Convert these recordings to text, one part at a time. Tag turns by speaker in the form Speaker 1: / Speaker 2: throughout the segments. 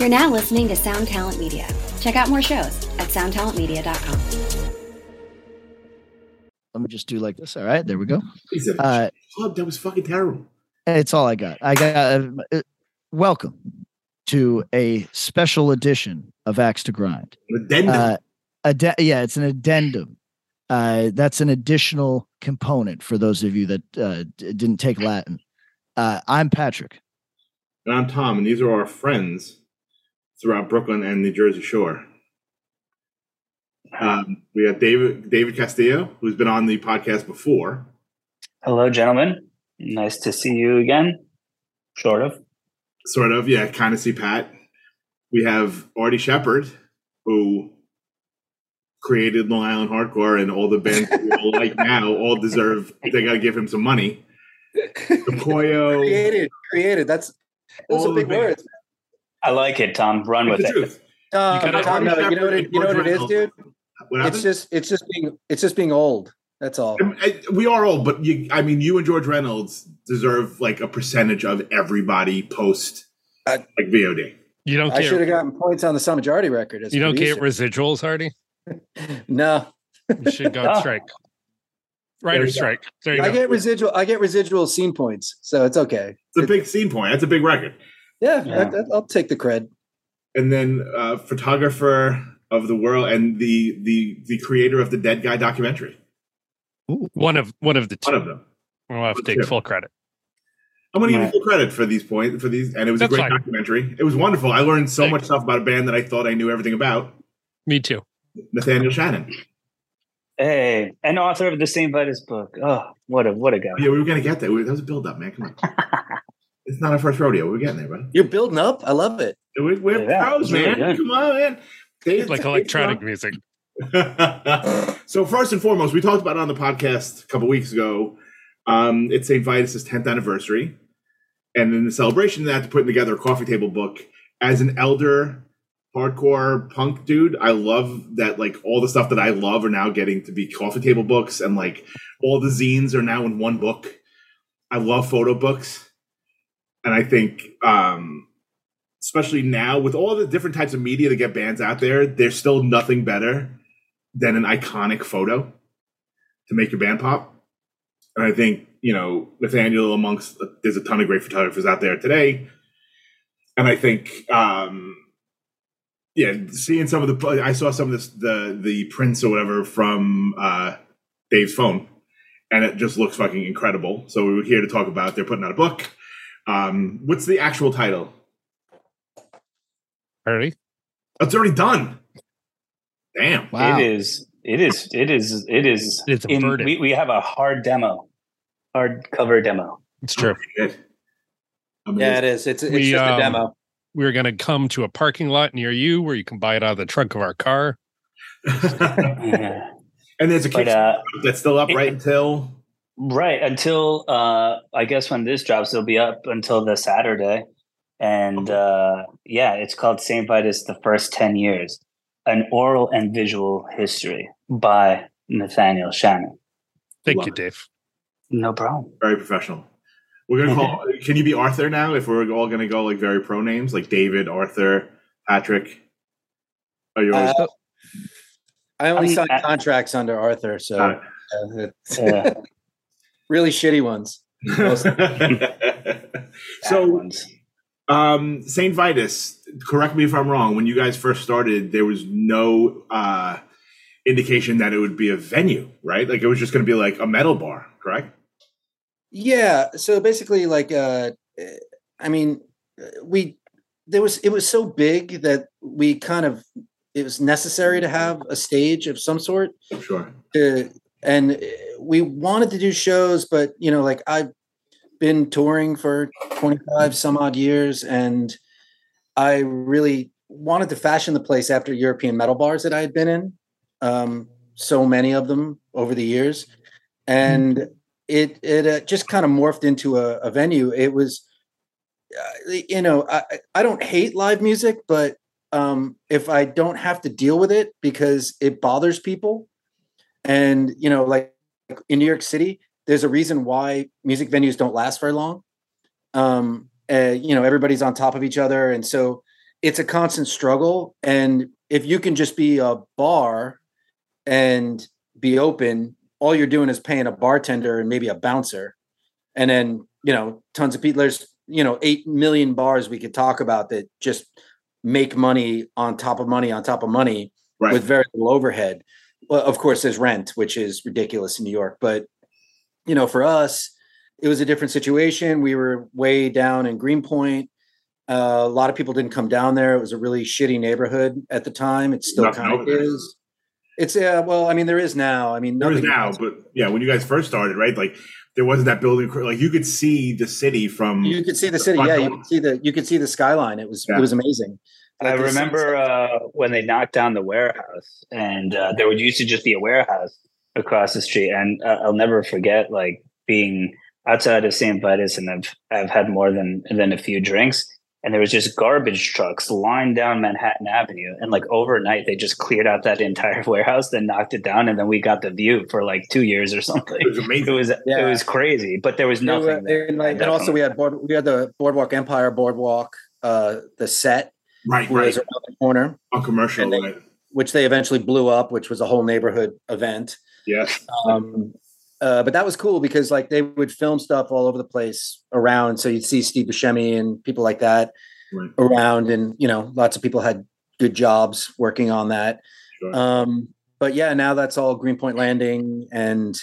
Speaker 1: You're now listening to Sound Talent Media. Check out more shows at soundtalentmedia.com.
Speaker 2: Let me just do like this. All right, there we go. Uh,
Speaker 3: "Fuck, that was fucking terrible.
Speaker 2: it's all I got. I got. Uh, uh, welcome to a special edition of Axe to Grind.
Speaker 3: An addendum.
Speaker 2: Uh, adde- yeah, it's an addendum. Uh, that's an additional component for those of you that uh, d- didn't take Latin. Uh, I'm Patrick.
Speaker 3: and I'm Tom, and these are our friends throughout Brooklyn and the Jersey Shore. Um, we have David David Castillo, who's been on the podcast before.
Speaker 4: Hello, gentlemen. Nice to see you again. Sort of.
Speaker 3: Sort of, yeah, kind of see Pat. We have Artie Shepherd, who created Long Island Hardcore, and all the bands that we all like now all deserve. They got to give him some money. Koyo,
Speaker 5: created, created. That's those are big
Speaker 3: the bands.
Speaker 5: words.
Speaker 4: I like it, Tom. Run with
Speaker 3: the
Speaker 4: it.
Speaker 3: truth.
Speaker 5: Uh,
Speaker 3: You
Speaker 5: Tom, no, you know what it, you know what it is, dude.
Speaker 3: What
Speaker 5: It's just it's just being it's just being old. That's all.
Speaker 3: I- we are old, but you, I mean, you and George Reynolds deserve like a percentage of everybody post
Speaker 5: I-
Speaker 3: like VOD.
Speaker 6: You don't
Speaker 5: I should have gotten points on the Silent Majority record. As
Speaker 6: you don't get residuals, Artie.
Speaker 5: no.
Speaker 6: You should go on
Speaker 4: Oh.
Speaker 6: strike.
Speaker 3: There
Speaker 6: Writer
Speaker 3: you
Speaker 6: strike. There you
Speaker 5: I
Speaker 6: go.
Speaker 5: get residual. I get residual scene points, so it's okay.
Speaker 3: It's a big scene point. That's a big record.
Speaker 5: Yeah,
Speaker 4: Yeah.
Speaker 5: I, will take the cred.
Speaker 3: And then uh, photographer of the world and the the the creator of the Dead Guy documentary.
Speaker 6: one of one of the
Speaker 3: One
Speaker 6: two.
Speaker 3: of them.
Speaker 6: We'll have to take
Speaker 3: Two.
Speaker 6: full credit.
Speaker 3: I'm gonna give you full credit for these points for these, and it was
Speaker 6: That's
Speaker 3: a great
Speaker 6: fine.
Speaker 3: documentary. It was wonderful. I learned so
Speaker 6: Thank
Speaker 3: much stuff about a band that I thought I knew everything about.
Speaker 6: Me too.
Speaker 3: Nathaniel Shannon.
Speaker 4: Hey, and author of the St. Vitus book. Oh, what a what a guy.
Speaker 3: Yeah, we were gonna get there. We- That was a build up, man. Come on. it's not our first rodeo. We're getting there, bro.
Speaker 5: You're building up. I love it.
Speaker 3: We're, we're
Speaker 4: Yeah,
Speaker 3: pros,
Speaker 4: it's really
Speaker 3: man. Come on, man. They-
Speaker 6: Like
Speaker 3: it's-
Speaker 6: electronic music.
Speaker 3: so first and foremost, we talked about it on the podcast a couple weeks ago. Um, it's St. Vitus's 10th anniversary. And in the celebration of that, to putting together a coffee table book as an elder hardcore punk dude, I love that like all the stuff that I love are now getting to be coffee table books and like all the zines are now in one book. I love photo books. And I think um especially now with all the different types of media to get bands out there, there's still nothing better than an iconic photo to make your band pop. And I think, you know, Nathaniel amongst there's a ton of great photographers out there today. And I think um yeah, seeing some of the I saw some of this the the prints or whatever from uh Dave's phone and it just looks fucking incredible. So we were here to talk about they're putting out a book. Um what's the actual title?
Speaker 6: Already?
Speaker 3: It's already done. Damn.
Speaker 2: Wow.
Speaker 4: It is. It is. It is. It is.
Speaker 6: It's a
Speaker 4: in-
Speaker 6: burden.
Speaker 4: we, we have a hard demo, hard cover demo.
Speaker 6: It's true.
Speaker 3: Good.
Speaker 5: Yeah, it is. It's it's
Speaker 6: We,
Speaker 5: just
Speaker 6: um,
Speaker 5: a demo.
Speaker 6: We're going to come to a parking lot near you where you can buy it out of the trunk of our car.
Speaker 3: And there's a
Speaker 4: But uh,
Speaker 3: that's still up right until
Speaker 4: right until uh, I guess when this drops, it'll be up until the Saturday, and uh, yeah, it's called Saint Vitus: The First Ten Years, an oral and visual history by Nathaniel Shannon.
Speaker 6: Thank
Speaker 3: Love
Speaker 6: you,
Speaker 3: it.
Speaker 6: Dave.
Speaker 4: No problem.
Speaker 3: very professional. We're gonna call. can you be Arthur now? If we're all gonna go like very pro names, like David, Arthur, Patrick. Are you always
Speaker 5: Uh, I only
Speaker 4: I mean,
Speaker 5: signed
Speaker 4: I-
Speaker 5: contracts under Arthur, so
Speaker 3: Got
Speaker 5: uh,
Speaker 4: Yeah.
Speaker 5: Really shitty ones.
Speaker 3: so, um, Saint Vitus. Correct me if I'm wrong. When you guys first started, there was no uh, indication that it would be a venue, right? Like it was just gonna be like a metal bar, correct?
Speaker 5: Yeah. So basically, like, uh, I mean, we there was it was so big that we kind of it was necessary to have a stage of some sort
Speaker 3: Sure.
Speaker 5: to, and we wanted to do shows, but you know, like I've been touring for 25 some odd years and I really wanted to fashion the place after European metal bars that I had been in. Um, so many of them over the years. And it, it uh, just kind of morphed into a, a venue. It was, uh, you know, I, I don't hate live music, but um, if I don't have to deal with it because it bothers people, and you know, like in New York City, there's a reason why music venues don't last very long. Um, uh, you know, everybody's on top of each other, and so it's a constant struggle. And if you can just be a bar and be open, all you're doing is paying a bartender and maybe a bouncer. And then, you know, tons of people, there's, you know, 8 million bars we could talk about that just make money on top of money on top of money
Speaker 3: Right.
Speaker 5: with very little overhead. Well, of course, there's rent, which is ridiculous in New York. But, you know, for us, it was a different situation. We were way down in Greenpoint. Uh, a lot of people didn't come down there. It was a really shitty neighborhood at the time. It still
Speaker 3: Nothing
Speaker 5: kind of
Speaker 3: there.
Speaker 5: is. It's yeah. Well, I mean, there is now. I mean,
Speaker 3: There is now, but yeah, when you guys first started, right? Like there wasn't that building. Like you could see the city from.
Speaker 5: you could see the
Speaker 3: the
Speaker 5: city. Yeah, you could see the you could see the skyline. It was
Speaker 3: Yeah.
Speaker 5: it was amazing.
Speaker 4: I remember uh, when they knocked down the warehouse, and uh, there would used to just be a warehouse across the street, and uh, I'll never forget like being outside of St. Vitus, and I've I've had more than than a few drinks, and there was just garbage trucks lined down Manhattan Avenue, and like overnight they just cleared out that entire warehouse, then knocked it down, and then we got the view for like two years or something.
Speaker 3: It was amazing.
Speaker 4: It was
Speaker 5: Yeah.
Speaker 4: it was crazy, but there was
Speaker 5: There were-
Speaker 4: nothing there.
Speaker 5: and, like, and also we had board, we had the Boardwalk Empire Boardwalk, uh, the set
Speaker 3: right, right.
Speaker 5: around the corner,
Speaker 3: On commercial,
Speaker 5: they-
Speaker 3: right?
Speaker 5: which they eventually blew up, which was a whole neighborhood event.
Speaker 3: Yes.
Speaker 5: Um, uh, but that was cool because like they would film stuff all over the place around. So you'd see Steve Buscemi and people like that
Speaker 3: Right.
Speaker 5: around, and you know, lots of people had good jobs working on that.
Speaker 3: Sure.
Speaker 5: Um, but yeah, now that's all Greenpoint Landing and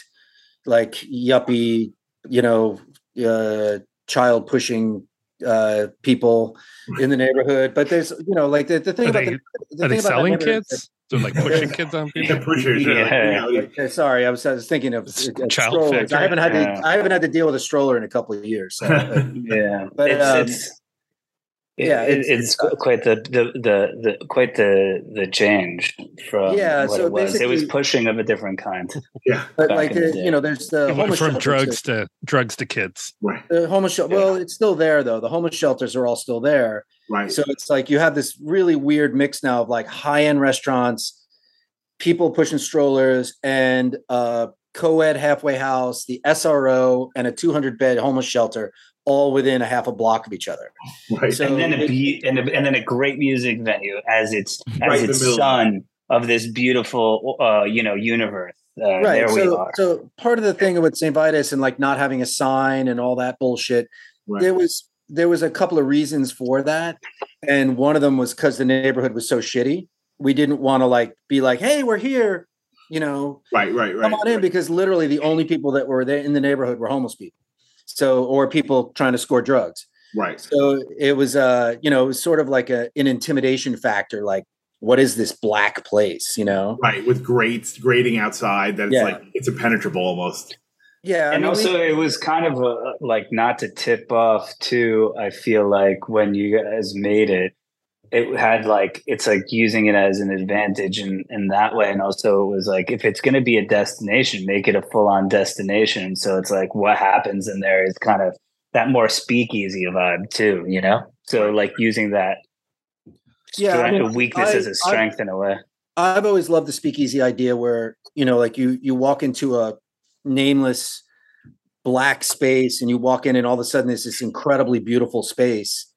Speaker 5: like yuppie, you know, uh, child pushing uh, people in the neighborhood. But there's, you know, like the, the thing
Speaker 6: Are
Speaker 5: about
Speaker 6: they,
Speaker 5: the, the
Speaker 6: are they
Speaker 5: about
Speaker 6: selling
Speaker 5: neighborhood is
Speaker 6: kids? So like pushing kids on
Speaker 3: Yeah,
Speaker 6: people?
Speaker 3: pushers. Yeah.
Speaker 4: Yeah.
Speaker 3: like, you know,
Speaker 5: sorry, I was, I was thinking of uh,
Speaker 6: child
Speaker 5: strollers. I haven't had
Speaker 4: Yeah.
Speaker 5: to, I haven't had to deal with a stroller in a couple of years. So, uh,
Speaker 4: Yeah,
Speaker 5: But,
Speaker 4: it's,
Speaker 5: um,
Speaker 4: it's
Speaker 5: yeah,
Speaker 4: it-
Speaker 5: it's-
Speaker 4: it's, quite the, the the the quite the the change from
Speaker 5: Yeah,
Speaker 4: what
Speaker 5: so
Speaker 4: it was. It was pushing of a different kind.
Speaker 3: yeah.
Speaker 5: but like,
Speaker 4: in the
Speaker 5: uh, you know, there's the
Speaker 6: It went
Speaker 5: homeless
Speaker 6: from drugs
Speaker 5: too.
Speaker 6: to drugs to kids.
Speaker 3: Right.
Speaker 5: The homeless shelter. Well, it's still there though. The homeless shelters are all still there.
Speaker 3: Right.
Speaker 5: So it's like you have this really weird mix now of like high end restaurants, people pushing strollers, and uh, co ed halfway house, the SRO, and a 200 bed homeless shelter, all within a half a block of each other.
Speaker 3: right.
Speaker 5: So
Speaker 4: and then a
Speaker 5: it-
Speaker 4: be- and, a, and then a great music venue as its as
Speaker 3: in the
Speaker 4: its son of this beautiful uh, you know universe. Uh,
Speaker 5: right.
Speaker 4: There we
Speaker 5: So,
Speaker 4: are.
Speaker 5: so part of the thing with St. Vitus and like not having a sign and all that bullshit,
Speaker 3: right.
Speaker 5: there was there was a couple of reasons for that, and one of them was because the neighborhood was so shitty. We didn't want to like be like, "Hey, we're here," you know,
Speaker 3: right. Right. Right.
Speaker 5: come on in
Speaker 3: right.
Speaker 5: because literally the only people that were there in the neighborhood were homeless people. So, or people trying to score drugs.
Speaker 3: Right.
Speaker 5: So it was, uh, you know, it was sort of like a, an intimidation factor. Like, what is this black place? You know?
Speaker 3: Right. With grates grading outside, that it's
Speaker 5: Yeah.
Speaker 3: like it's impenetrable almost.
Speaker 5: Yeah. I
Speaker 4: and
Speaker 5: mean, we-
Speaker 4: also it was kind of a, like not to tip off too i feel like when you guys made it it had like it's like using it as an advantage in in that way. And also it was like if it's going to be a destination make it a full-on destination. So it's like what happens in there is kind of that more speakeasy vibe too you know? So like using that
Speaker 5: Yeah, I
Speaker 4: strength-
Speaker 5: mean,
Speaker 4: weakness
Speaker 5: I-
Speaker 4: as a
Speaker 5: I-
Speaker 4: strength in a way.
Speaker 5: I've always loved the speakeasy idea where, you know, like you you walk into a nameless black space and you walk in and all of a sudden there's this incredibly beautiful space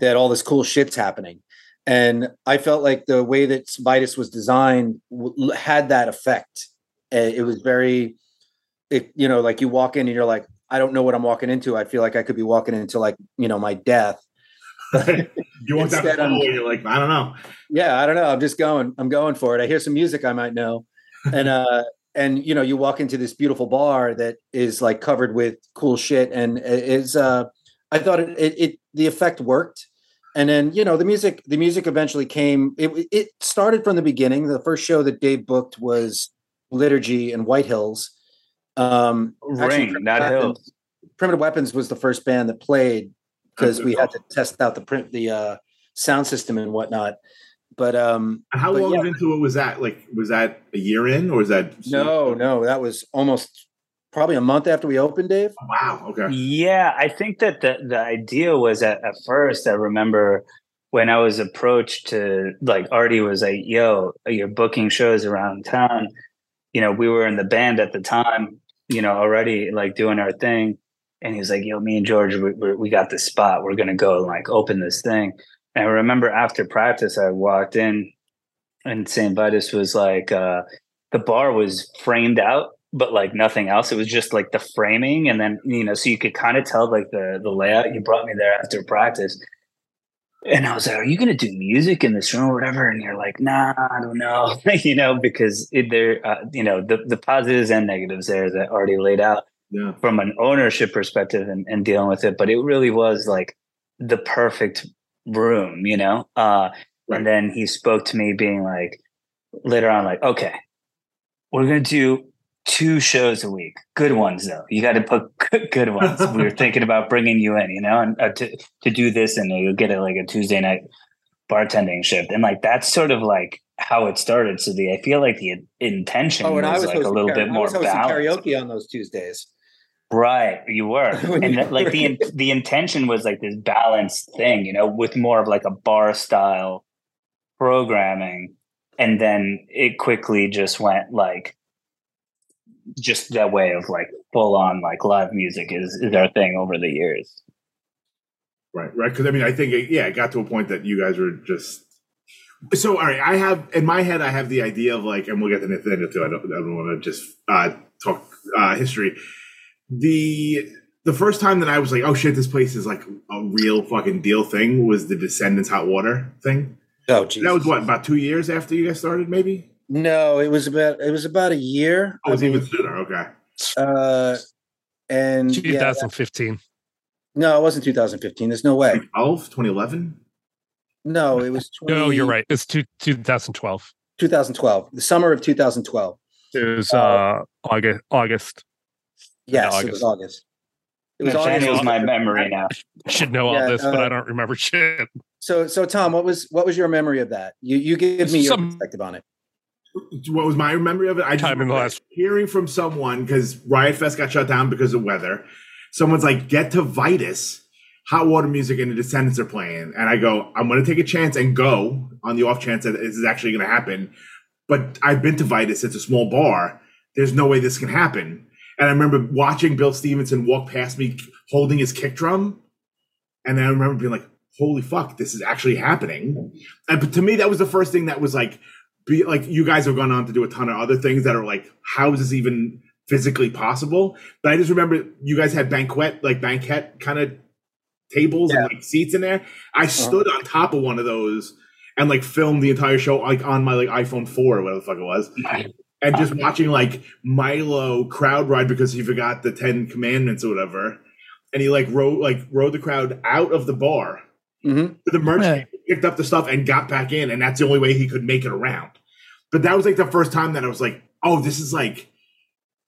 Speaker 5: that all this cool shit's happening. And I felt like the way that Vitus was designed w- had that effect. Uh, It was very, it, you know, like you walk in and you're like, I don't know what I'm walking into. I feel like I could be walking into like, you know, my death.
Speaker 3: you want that you're like, I don't know.
Speaker 5: yeah i don't know i'm just going i'm going for it i hear some music i might know and uh and you know you walk into this beautiful bar that is like covered with cool shit and it is uh i thought it, it it the effect worked and then you know the music the music eventually came. It it started from the beginning. The first show that dave booked was liturgy and white hills. Um actually,
Speaker 4: ring
Speaker 5: Primitive
Speaker 4: not hill.
Speaker 5: Weapons- primitive weapons was the first band that played because we had to test out the print the uh sound system and whatnot. But um
Speaker 3: how
Speaker 5: But
Speaker 3: long
Speaker 5: yeah.
Speaker 3: into it was that? Like, was that a year in, or was that
Speaker 5: No, no, that was almost probably a month after we opened, Dave.
Speaker 3: Wow. Okay.
Speaker 4: Yeah, I think that the the idea was at, at first. I remember when I was approached to like Artie was like, "Yo, you're booking shows around town." You know, we were in the band at the time. You know, already like doing our thing, and he was like, "Yo, me and George, we we, we got this spot. We're gonna go and like open this thing." And I remember after practice, I walked in, and St. Vitus was like, uh, the bar was framed out, but like nothing else. It was just like the framing, and then you know, so you could kind of tell like the the layout. You brought me there after practice, and I was like, "Are you going to do music in this room or whatever?" And you're like, "Nah, I don't know," you know, because it, there, uh, you know, the the positives and negatives there that Artie laid out
Speaker 3: Yeah.
Speaker 4: from an ownership perspective and, and dealing with it. But it really was like the perfect room, you know. Uh,
Speaker 3: Right.
Speaker 4: And then he spoke to me, being like, later on, like, "Okay, we're going to do." Two shows a week, good ones though. You got to put good, ones. we were thinking about bringing you in, you know, and uh, to to do this, and you'll get it like a Tuesday night bartending shift, and like that's sort of like how it started. So the I feel like the intention
Speaker 5: Oh,
Speaker 4: was,
Speaker 5: was
Speaker 4: like a little
Speaker 5: kara-
Speaker 4: bit
Speaker 5: I
Speaker 4: more balanced.
Speaker 5: karaoke on those Tuesdays.
Speaker 4: Right, you were, and
Speaker 5: you
Speaker 4: like the the intention was like this balanced thing, you know, with more of like a bar style programming, and then it quickly just went like just that way of like full on like live music is is our thing over the years.
Speaker 3: Right, right. Because I mean, I think it, yeah, it got to a point that you guys were just. So, all right, I have in my head, I have the idea of like, and we'll get to Nathaniel too. I don't, I don't want to just uh, talk uh, history. The the first time that I was like, oh shit, this place is like a real fucking deal thing was the Descendents hot water thing.
Speaker 5: Oh, geez.
Speaker 3: That was what about two years after you guys started, maybe.
Speaker 5: No, it was about it was about a year.
Speaker 3: Oh, it was
Speaker 5: I
Speaker 3: even sooner. Okay.
Speaker 5: uh, and yeah,
Speaker 6: 2015.
Speaker 5: no, it wasn't 2015. There's no way.
Speaker 3: 2012, 2011.
Speaker 5: No, it was 20,
Speaker 6: No, you're right. It's two, 2012.
Speaker 5: 2012, the summer of 2012.
Speaker 6: It was uh, August. August.
Speaker 5: Yes, it
Speaker 6: August.
Speaker 5: was August. It was
Speaker 4: Nathaniel's
Speaker 5: August.
Speaker 4: my memory now.
Speaker 6: I should know all
Speaker 5: Yeah,
Speaker 6: this, but
Speaker 5: uh,
Speaker 6: I don't remember shit.
Speaker 5: So, so Tom, what was what was your memory of that? You you give me your
Speaker 6: Some-
Speaker 5: perspective on it.
Speaker 3: What was my memory of it? I just
Speaker 6: Time in the last-
Speaker 3: hearing from someone because Riot Fest got shut down because of weather. Someone's like, "Get to Vitus, hot water music, and the Descendents are playing." And I go, "I'm going to take a chance and go on the off chance that this is actually going to happen." But I've been to Vitus; it's a small bar. There's no way this can happen. And I remember watching Bill Stevenson walk past me holding his kick drum, and then I remember being like, "Holy fuck, this is actually happening!" And but to me, that was the first thing that was like be like you guys have gone on to do a ton of other things that are like how is this even physically possible? But i just remember you guys had banquet like banquet kind of tables and like seats in there. I stood on top of one of those and like filmed the entire show like on my like iphone 4 or whatever the fuck it was. And just watching like milo crowd ride because he forgot the 10 commandments or whatever. And he like rode like rode the crowd out of the bar
Speaker 5: Mm-hmm.
Speaker 3: to the merch
Speaker 2: Yeah.
Speaker 3: table, picked up the stuff and got back in, and that's the only way he could make it around. But that was like the first time that I was like, oh, this is like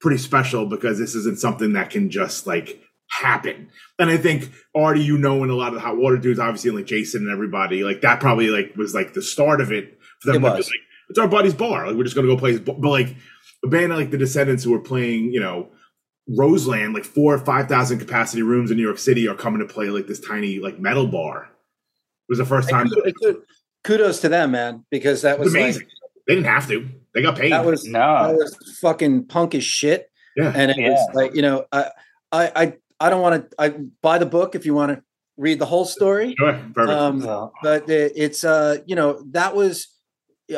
Speaker 3: pretty special because this isn't something that can just like happen. And I think already you know and a lot of the hot water dudes, obviously, like Jason and everybody, like that probably like was like the start of it for them.
Speaker 5: It was.
Speaker 3: like, it's our buddy's bar. Like we're just gonna go play his bar. But like a band like the Descendents who were playing, you know, Roseland, like four or five thousand capacity rooms in New York City are coming to play like this tiny like metal bar. It was the first time.
Speaker 5: Kudos- kudos- Kudos to them, man, because that was
Speaker 3: was amazing.
Speaker 5: like
Speaker 3: they didn't have to. They got paid.
Speaker 5: that was that
Speaker 4: No,
Speaker 5: was fucking punk as shit.
Speaker 3: yeah.
Speaker 5: And it
Speaker 4: Yeah.
Speaker 5: was like you know, I I I, I don't want to. I buy the book if you want to read the whole story.
Speaker 3: Sure. Perfect.
Speaker 5: Um,
Speaker 4: So,
Speaker 5: but it- it's uh you know that was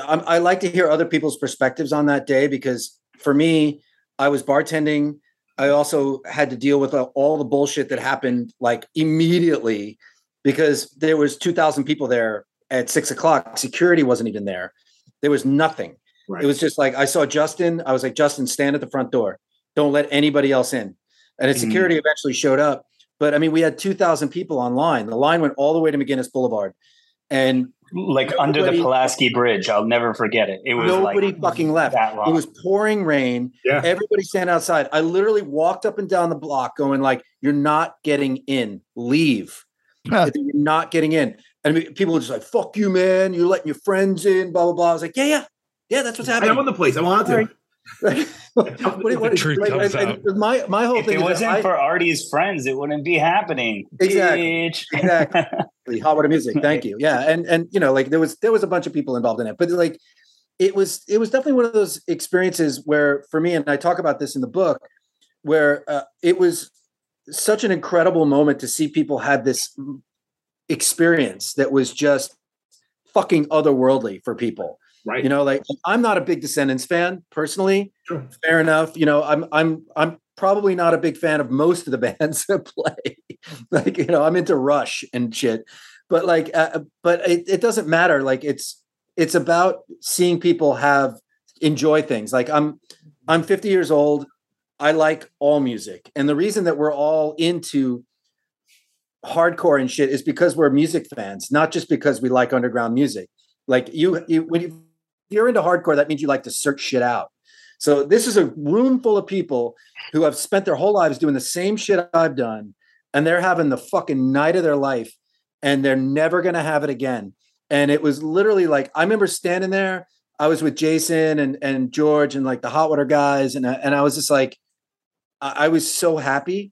Speaker 5: I'm, i like to hear other people's perspectives on that day because for me i was bartending i also had to deal with uh, all the bullshit that happened like immediately because there was 2000 people there at six o'clock. Security wasn't even there. There was nothing.
Speaker 3: Right.
Speaker 5: it was just like i saw justin. I was like justin stand at the front door. Don't let anybody else in. And
Speaker 4: Mhm.
Speaker 5: security eventually showed up. But i mean we had 2000 people online. The line went all the way to McGuinness boulevard. And
Speaker 4: like under the Pulaski Bridge, I'll never forget it. It was
Speaker 5: nobody
Speaker 4: like
Speaker 5: fucking left. it was pouring rain.
Speaker 3: Yeah.
Speaker 5: everybody stand outside. I literally walked up and down the block going like you're not getting in. Leave
Speaker 2: Huh.
Speaker 5: you're not getting in and I mean, people are just like fuck you man you're letting your friends in blah blah blah i was like yeah yeah yeah that's what's happening.
Speaker 3: I
Speaker 5: happening
Speaker 3: own the place. I want to.
Speaker 5: Sorry. what, what,
Speaker 6: The truth
Speaker 5: like,
Speaker 6: comes
Speaker 5: and-
Speaker 6: out.
Speaker 5: and my my whole
Speaker 4: if
Speaker 5: thing
Speaker 4: it
Speaker 5: is
Speaker 4: wasn't
Speaker 5: I-
Speaker 4: for Artie's friends, it wouldn't be happening.
Speaker 5: Exactly.
Speaker 4: Bitch.
Speaker 5: exactly hot water music thank you yeah and and you know like there was there was a bunch of people involved in it but like it was it was definitely one of those experiences where for me and i talk about this in the book where uh, it was such an incredible moment to see people had this experience that was just fucking otherworldly for people.
Speaker 3: Right.
Speaker 5: You know, like I'm not a big Descendents fan personally.
Speaker 3: Sure.
Speaker 5: Fair enough. You know, I'm I'm I'm probably not a big fan of most of the bands that play. like, you know, I'm into Rush and shit. But like uh, but it, it doesn't matter. Like it's it's about seeing people have enjoy things. Like I'm I'm 50 years old. I like all music. And the reason that we're all into hardcore and shit is because we're music fans, not just because we like underground music. Like you, you when you, you're into hardcore, that means you like to search shit out. So this is a room full of people who have spent their whole lives doing the same shit I've done, and they're having the fucking night of their life, and they're never gonna have it again. And it was literally like I remember standing there. I was with Jason and and George and like the hot water guys, and and I was just like, I, I was so happy.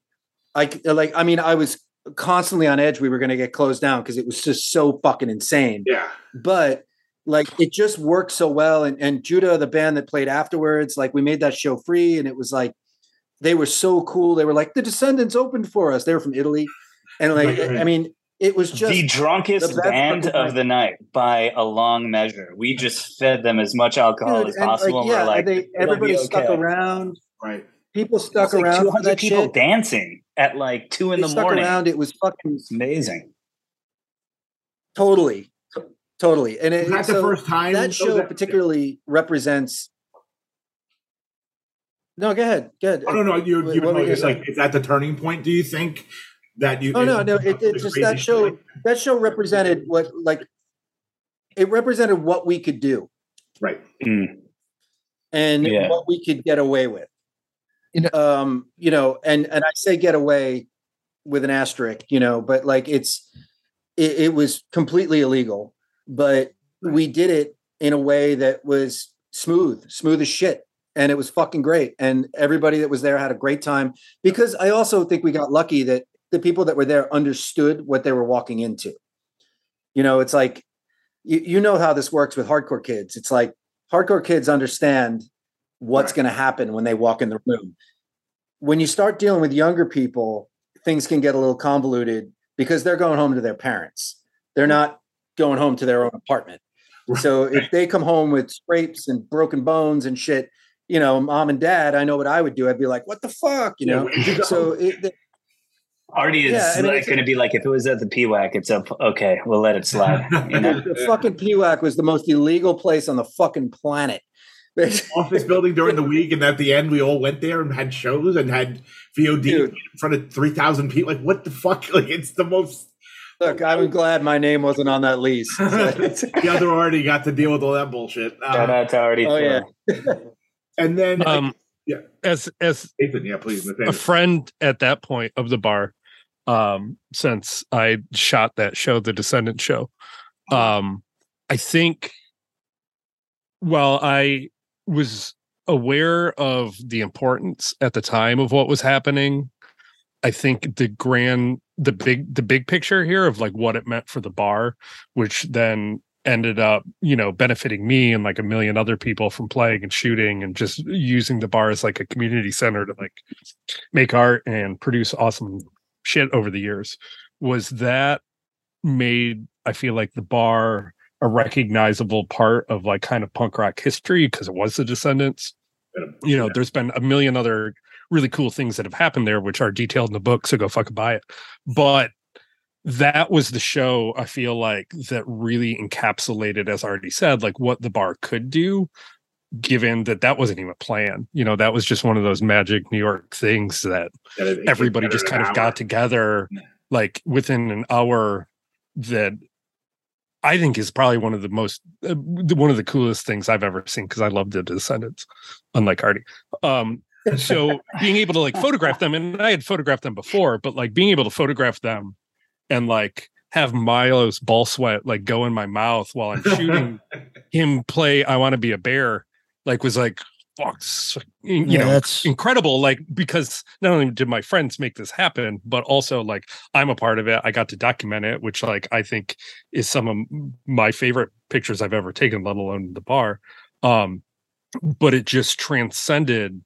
Speaker 5: I like, I mean, I was constantly on edge. We were going to get closed down because it was just so fucking insane.
Speaker 3: Yeah.
Speaker 5: But like, it just worked so well. And and Giuda, the band that played afterwards, like we made that show free, and it was like they were so cool. They were like the Descendents opened for us. They were from Italy, and like, I mean, it was just
Speaker 4: the drunkest
Speaker 5: the
Speaker 4: band of the night by a long measure. We just fed them as much alcohol
Speaker 5: Dude,
Speaker 4: as
Speaker 5: like,
Speaker 4: possible. and
Speaker 5: yeah,
Speaker 4: we're like,
Speaker 5: they,
Speaker 4: "It'll be
Speaker 5: everybody stuck around.
Speaker 3: Right.
Speaker 5: People stuck
Speaker 4: like
Speaker 5: around
Speaker 4: 200 people
Speaker 5: shit.
Speaker 4: dancing at like two in
Speaker 5: They
Speaker 4: the
Speaker 5: stuck
Speaker 4: morning.
Speaker 5: around. It was fucking
Speaker 4: It's amazing.
Speaker 5: totally, totally. And it,
Speaker 3: Was that the first time?
Speaker 5: that
Speaker 3: Oh,
Speaker 5: show
Speaker 3: that-
Speaker 5: particularly represents. No, go ahead. Go ahead.
Speaker 3: Oh no, no, you
Speaker 5: What-
Speaker 3: you
Speaker 5: what
Speaker 3: know,
Speaker 5: you
Speaker 3: it's
Speaker 5: gonna
Speaker 3: like is that the turning point? Do you think that you?
Speaker 5: Oh no, no. It,
Speaker 3: the
Speaker 5: it just that show.
Speaker 3: shit?
Speaker 5: That show represented what like. It represented what we could do
Speaker 3: Right.
Speaker 4: Mm.
Speaker 5: and
Speaker 4: Yeah.
Speaker 5: what we could get away with.
Speaker 2: You know-
Speaker 5: um, you know, and and I say get away with an asterisk, you know, but like it's it, it was completely illegal, but we did it in a way that was smooth, smooth as shit. And it was fucking great. And everybody that was there had a great time because I also think we got lucky that the people that were there understood what they were walking into. You know, it's like you, you know how this works with hardcore kids. It's like hardcore kids understand what's
Speaker 3: Right.
Speaker 5: going to happen when they walk in the room. When you start dealing with younger people, things can get a little convoluted because they're going home to their parents. They're not going home to their own apartment. So if they come home with scrapes and broken bones and shit, you know, mom and dad, I know what I would do. I'd be like, "What the fuck," you know.
Speaker 3: go?
Speaker 5: So it,
Speaker 4: Artie is
Speaker 5: Yeah, I mean,
Speaker 4: like going to be like, if it was at the PWAC, it's up. Okay, we'll let it slide. You know?
Speaker 5: the fucking PWAC was the most illegal place on the fucking planet.
Speaker 3: Office building during the week, and at the end we all went there and had shows and had VOD
Speaker 5: Dude.
Speaker 3: in front of three thousand people. Like what the fuck? Like it's the most.
Speaker 5: Look, I'm glad my name wasn't on that lease.
Speaker 3: the other already got to deal with all that bullshit. Uh,
Speaker 4: Shout out to
Speaker 5: Oh, yeah.
Speaker 3: and then
Speaker 6: Um,
Speaker 3: Yeah.
Speaker 6: As as
Speaker 3: Nathan, yeah, please.
Speaker 6: a friend at that point of the bar, um, since I shot that show, the Descendent show, um, I think Well, I was aware of the importance at the time of what was happening, I think the grand the big the big picture here of like what it meant for the bar, which then ended up, you know, benefiting me and like a million other people from playing and shooting and just using the bar as like a community center to like make art and produce awesome shit over the years was that made I feel like the bar a recognizable part of like kind of punk rock history because it was the Descendents. You know, there's been a million other really cool things that have happened there, which are detailed in the book. So go fucking buy it. But that was the show I feel like that really encapsulated, as I already said, like what the bar could do, given that that wasn't even a plan. You know, that was just one of those magic New York things that
Speaker 3: That
Speaker 6: everybody just kind of
Speaker 3: an
Speaker 6: got together like within an hour that I think is probably one of the most uh, one of the coolest things I've ever seen because I love the Descendents, unlike Artie. Um, so being able to like photograph them, and I had photographed them before, but like being able to photograph them and like have Milo's ball sweat like go in my mouth while I'm shooting him play "I Want to Be a Bear," like was like fuck, s- you
Speaker 2: Yeah,
Speaker 6: know,
Speaker 2: that's-
Speaker 6: incredible. Like because not only did my friends make this happen, but also like I'm a part of it. I got to document it, which like I think is some of my favorite pictures I've ever taken, let alone the bar. Um, but it just transcended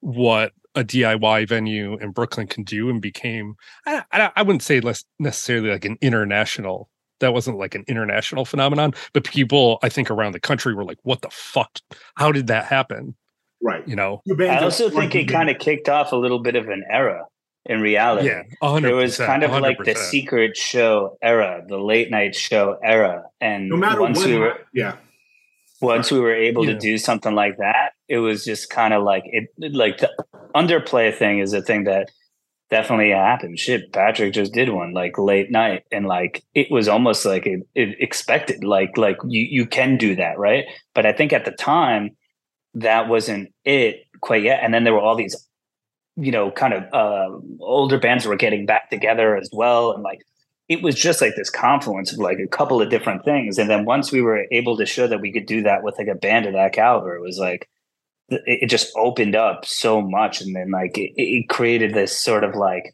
Speaker 6: what a DIY venue in Brooklyn can do and became I, I, I wouldn't say less necessarily like an international that wasn't like an international phenomenon but people I think around the country were like what the fuck how did that happen
Speaker 3: right
Speaker 6: you know
Speaker 4: I also think it kind of kicked off a little bit of an era in reality
Speaker 6: yeah 100%,
Speaker 4: it was kind of
Speaker 6: 100%.
Speaker 4: like the secret show era the late night show era and
Speaker 3: no matter
Speaker 4: once
Speaker 3: what,
Speaker 4: we were
Speaker 3: yeah
Speaker 4: once we were able
Speaker 6: Yeah.
Speaker 4: to do something like that, it was just kind of like it like the underplay thing is a thing that definitely happened. Shit, Patrick just did one like late night and like it was almost like it, it expected like like you you can do that, right? But I think at the time that wasn't it quite yet. And then there were all these you know kind of uh older bands that were getting back together as well and like it was just like this confluence of like a couple of different things. And then once we were able to show that we could do that with like a band of that caliber, it was like it, just opened up so much. And then like it, it created this sort of like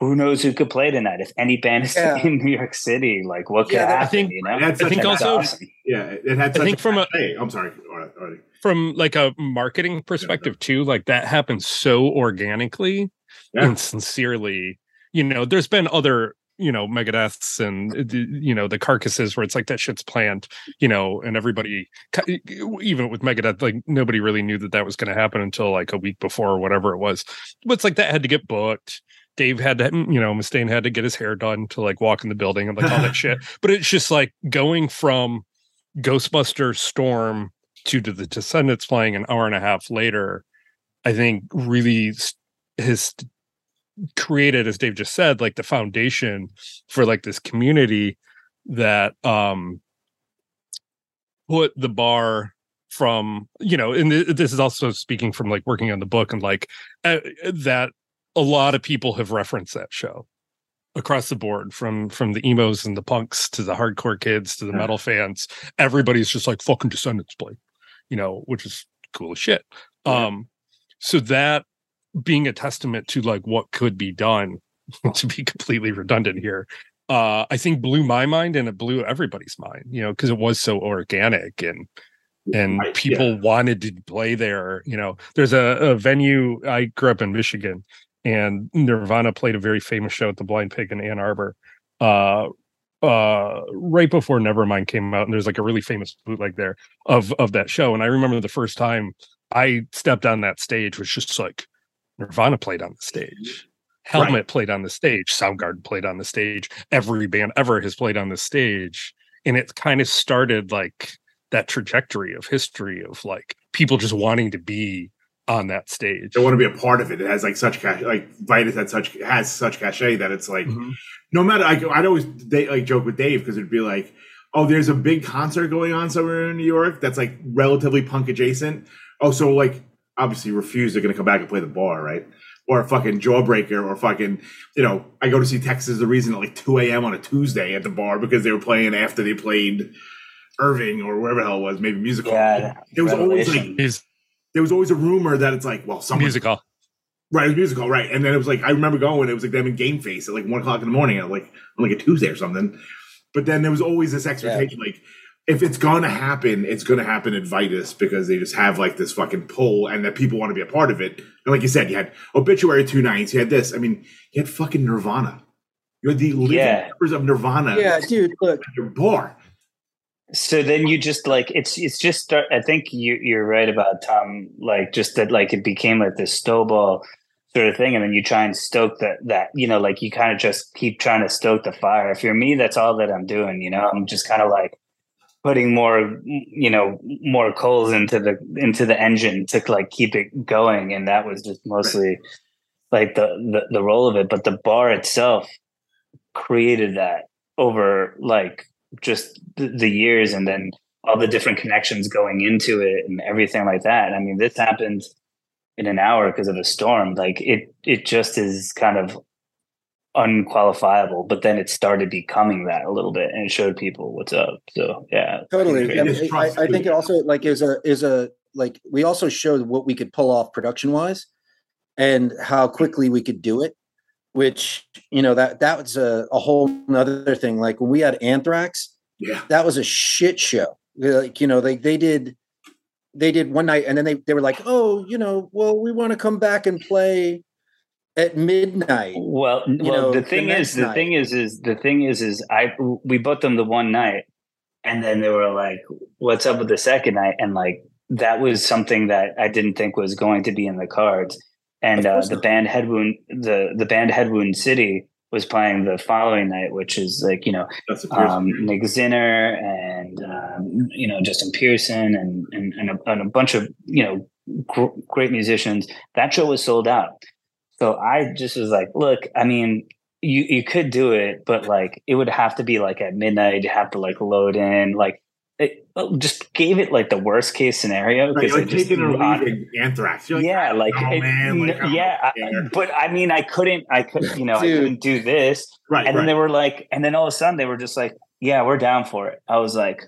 Speaker 4: who knows who could play tonight? If any band is
Speaker 5: Yeah.
Speaker 4: in New York City, like what could
Speaker 5: Yeah, I
Speaker 4: happen?
Speaker 6: think-
Speaker 4: you know,
Speaker 6: I think
Speaker 3: such a-
Speaker 4: That's
Speaker 6: also-
Speaker 4: awesome.
Speaker 3: yeah it had
Speaker 6: I
Speaker 3: such
Speaker 6: think from a-
Speaker 3: hey I'm sorry all right, all right.
Speaker 6: from like a marketing perspective too like that happened so organically
Speaker 3: Yeah.
Speaker 6: and sincerely you know there's been other you know megadeths and uh, you know the carcasses where it's like that shit's planned you know and everybody even with megadeth like nobody really knew that that was going to happen until like a week before or whatever it was but it's like that had to get booked Dave had to, you know, Mustaine had to get his hair done to like walk in the building and like all that shit. But it's just like going from Ghostbuster Storm to, to the Descendents playing an hour and a half later, I think really has created, as Dave just said, like the foundation for like this community that um put the bar from you know and this is also speaking from like working on the book and like uh, that a lot of people have referenced that show across the board from from the emos and the punks to the hardcore kids to the
Speaker 3: Yeah.
Speaker 6: metal fans everybody's just like fucking Descendents play you know which is cool as shit
Speaker 3: Yeah.
Speaker 6: um so that being a testament to like what could be done to be completely redundant here uh i think blew my mind and it blew everybody's mind you know because it was so organic and and people wanted to play there you know there's a, a venue i grew up in michigan and nirvana played a very famous show at the blind pig in ann arbor uh uh right before nevermind came out and there's like a really famous bootleg there of of that show and i remember the first time i stepped on that stage was just like nirvana played on the stage. Helmet played on the stage. Soundgarden played on the stage. Every band ever has played on the stage and it kind of started like that trajectory of history of like people just wanting to be on that stage.
Speaker 3: They want to be a part of it. It has like such cash, like Vitus had such has such cachet that it's like
Speaker 6: Mhm.
Speaker 3: no matter. I, I'd always they, like joke with Dave because it'd be like, oh, there's a big concert going on somewhere in New York that's like relatively punk adjacent. Oh, so like obviously Refused they're going to come back and play the bar, right? Or a fucking Jawbreaker, or fucking you know, I go to see Texas the Reason at like 2 a.m. on a Tuesday at the bar because they were playing after they played Irving or wherever the hell it was, maybe musical.
Speaker 4: Yeah,
Speaker 3: there was always like
Speaker 6: Is
Speaker 3: there was always a rumor that it's like, well, someone
Speaker 6: musical.
Speaker 3: Right, it was musical, right? And then it was like I remember going. It was like them in Game Face at like one o'clock in the morning, at like on like a Tuesday or something. But then there was always this expectation, like if it's gonna happen, it's gonna happen at Vitus because they just have like this fucking pull, and that people want to be a part of it. And like you said, you had Obituary two nights, you had this. I mean, you had fucking Nirvana. You had the living
Speaker 4: Yeah.
Speaker 3: members of Nirvana
Speaker 5: Yeah, dude, look,
Speaker 3: at your bar.
Speaker 4: So then you just like it's it's just start. I think you you're right about Tom. Like just that like it became like this snowball sort of thing, and then you try and stoke that that you know like you kind of just keep trying to stoke the fire. If you're me, that's all that I'm doing. You know, I'm just kind of like putting more you know more coals into the into the engine to like keep it going, and that was just mostly like the the the role of it. But the bar itself created that over like just the, years and then all the different connections going into it and everything like that. I mean, this happened in an hour because of a storm. Like it, it just is kind of unqualifiable. But then it started becoming that a little bit, and it showed people what's up. So yeah,
Speaker 5: totally. I, mean, I, I think it also like is a is a like we also showed what we could pull off production wise, and how quickly we could do it. Which you know that that was a, a whole other thing. Like when we had Anthrax,
Speaker 3: Yeah,
Speaker 5: that was a shit show. Like you know they they did they did one night, and then they they were like, oh, you know, well, we want to come back and play at midnight.
Speaker 4: Well, well,
Speaker 5: know,
Speaker 4: the
Speaker 5: the
Speaker 4: thing
Speaker 5: next
Speaker 4: is, the
Speaker 5: night.
Speaker 4: thing is, is the thing is, is I we booked them the one night, and then they were like, "What's up with the second night?" And like that was something that I didn't think was going to be in the cards. And uh, the band Headwound, the the band Headwound City was playing the following night, which is like you know um, Nick Zinner and um, you know Justin Pearson and and, and, a, and a bunch of you know gr- great musicians. That show was sold out, so I just was like, look, I mean, you you could do it, but like it would have to be like at midnight. You have to like load in, like just gave it like the worst case scenario because
Speaker 3: you're
Speaker 4: it
Speaker 3: like
Speaker 4: just
Speaker 3: taking or
Speaker 4: on-
Speaker 3: leaving Anthrax. You're like,
Speaker 4: yeah, ah, like,
Speaker 3: oh,
Speaker 4: it-
Speaker 3: man, like,
Speaker 4: n-
Speaker 3: I don't
Speaker 4: yeah. I, but I mean, I couldn't, I could, you know, I couldn't do this.
Speaker 3: right,
Speaker 4: And then
Speaker 3: right.
Speaker 4: they were like, and then all of a sudden they were just like, yeah, we're down for it. I was like,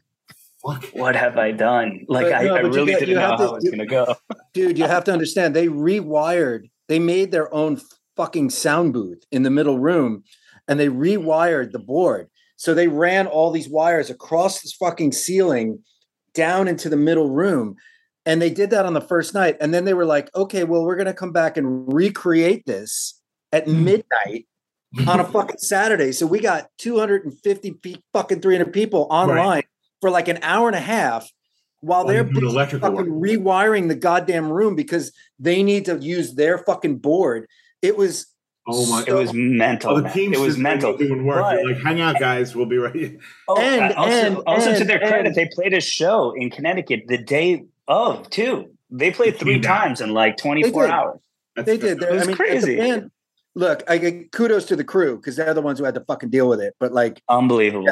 Speaker 3: Fuck.
Speaker 4: what have I done? Like,
Speaker 5: But
Speaker 4: I,
Speaker 5: no,
Speaker 4: I
Speaker 5: but you
Speaker 4: really
Speaker 5: got-
Speaker 4: didn't
Speaker 5: you
Speaker 4: know
Speaker 5: have
Speaker 4: how
Speaker 5: to-
Speaker 4: it was going to go.
Speaker 5: dude you have to understand they rewired they made their own fucking sound booth in the middle room and they rewired the board so they ran all these wires across this fucking ceiling down into the middle room and they did that on the first night and then they were like okay well we're going to come back and recreate this at midnight on a fucking saturday so we got 250 pe- fucking 300 people online for like an hour and a half while they're
Speaker 3: you're doing
Speaker 5: busy
Speaker 3: electrical
Speaker 5: fucking
Speaker 3: work.
Speaker 5: rewiring the goddamn room because they need to use their fucking board. It was
Speaker 3: Oh my!
Speaker 4: It was mental.
Speaker 3: Oh, the team
Speaker 4: It was mental.
Speaker 3: doing work.
Speaker 4: But-
Speaker 3: like, hang out, guys. We'll be right.
Speaker 4: Oh,
Speaker 5: And-
Speaker 4: and, also,
Speaker 5: and-
Speaker 4: also to their credit,
Speaker 5: and-
Speaker 4: they played a show in Connecticut the day of too. They played three
Speaker 3: came
Speaker 4: times in like 24 hours.
Speaker 3: That's,
Speaker 5: they did.
Speaker 4: It was
Speaker 5: I mean,
Speaker 4: crazy.
Speaker 5: The band, look, I get kudos to the crew because they're the ones who had to fucking deal with it. But like,
Speaker 4: Unbelievable.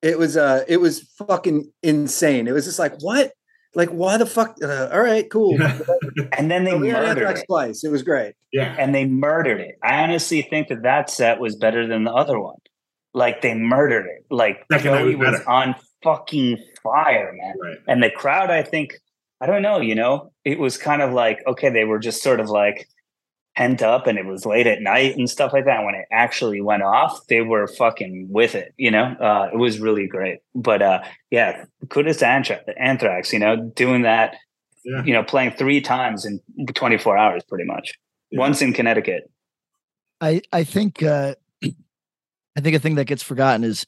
Speaker 5: it was uh, it was fucking insane. It was just like, what? Like, why the fuck? Uh, all right, cool.
Speaker 4: And then they
Speaker 5: we had
Speaker 4: murdered
Speaker 5: Anthrax
Speaker 4: it.
Speaker 5: twice. It was great.
Speaker 3: yeah.
Speaker 4: and they murdered it. I honestly think that that set was better than the other one. Like they murdered it. Like
Speaker 3: Second
Speaker 4: Joey
Speaker 3: was
Speaker 4: was on fucking fire, man.
Speaker 3: Right.
Speaker 4: And the crowd, I think, I don't know, you know, it was kind of like okay, they were just sort of like pent up, and it was late at night and stuff like that. When it actually went off, they were fucking with it. You know, uh, it was really great. But uh, yeah, kudos to Anthrax, Anthrax. You know, doing that.
Speaker 3: Yeah.
Speaker 4: You know, playing three times in 24 hours, pretty much.
Speaker 3: Yeah.
Speaker 4: Once in Connecticut.
Speaker 2: I I think uh, I think a thing that gets forgotten is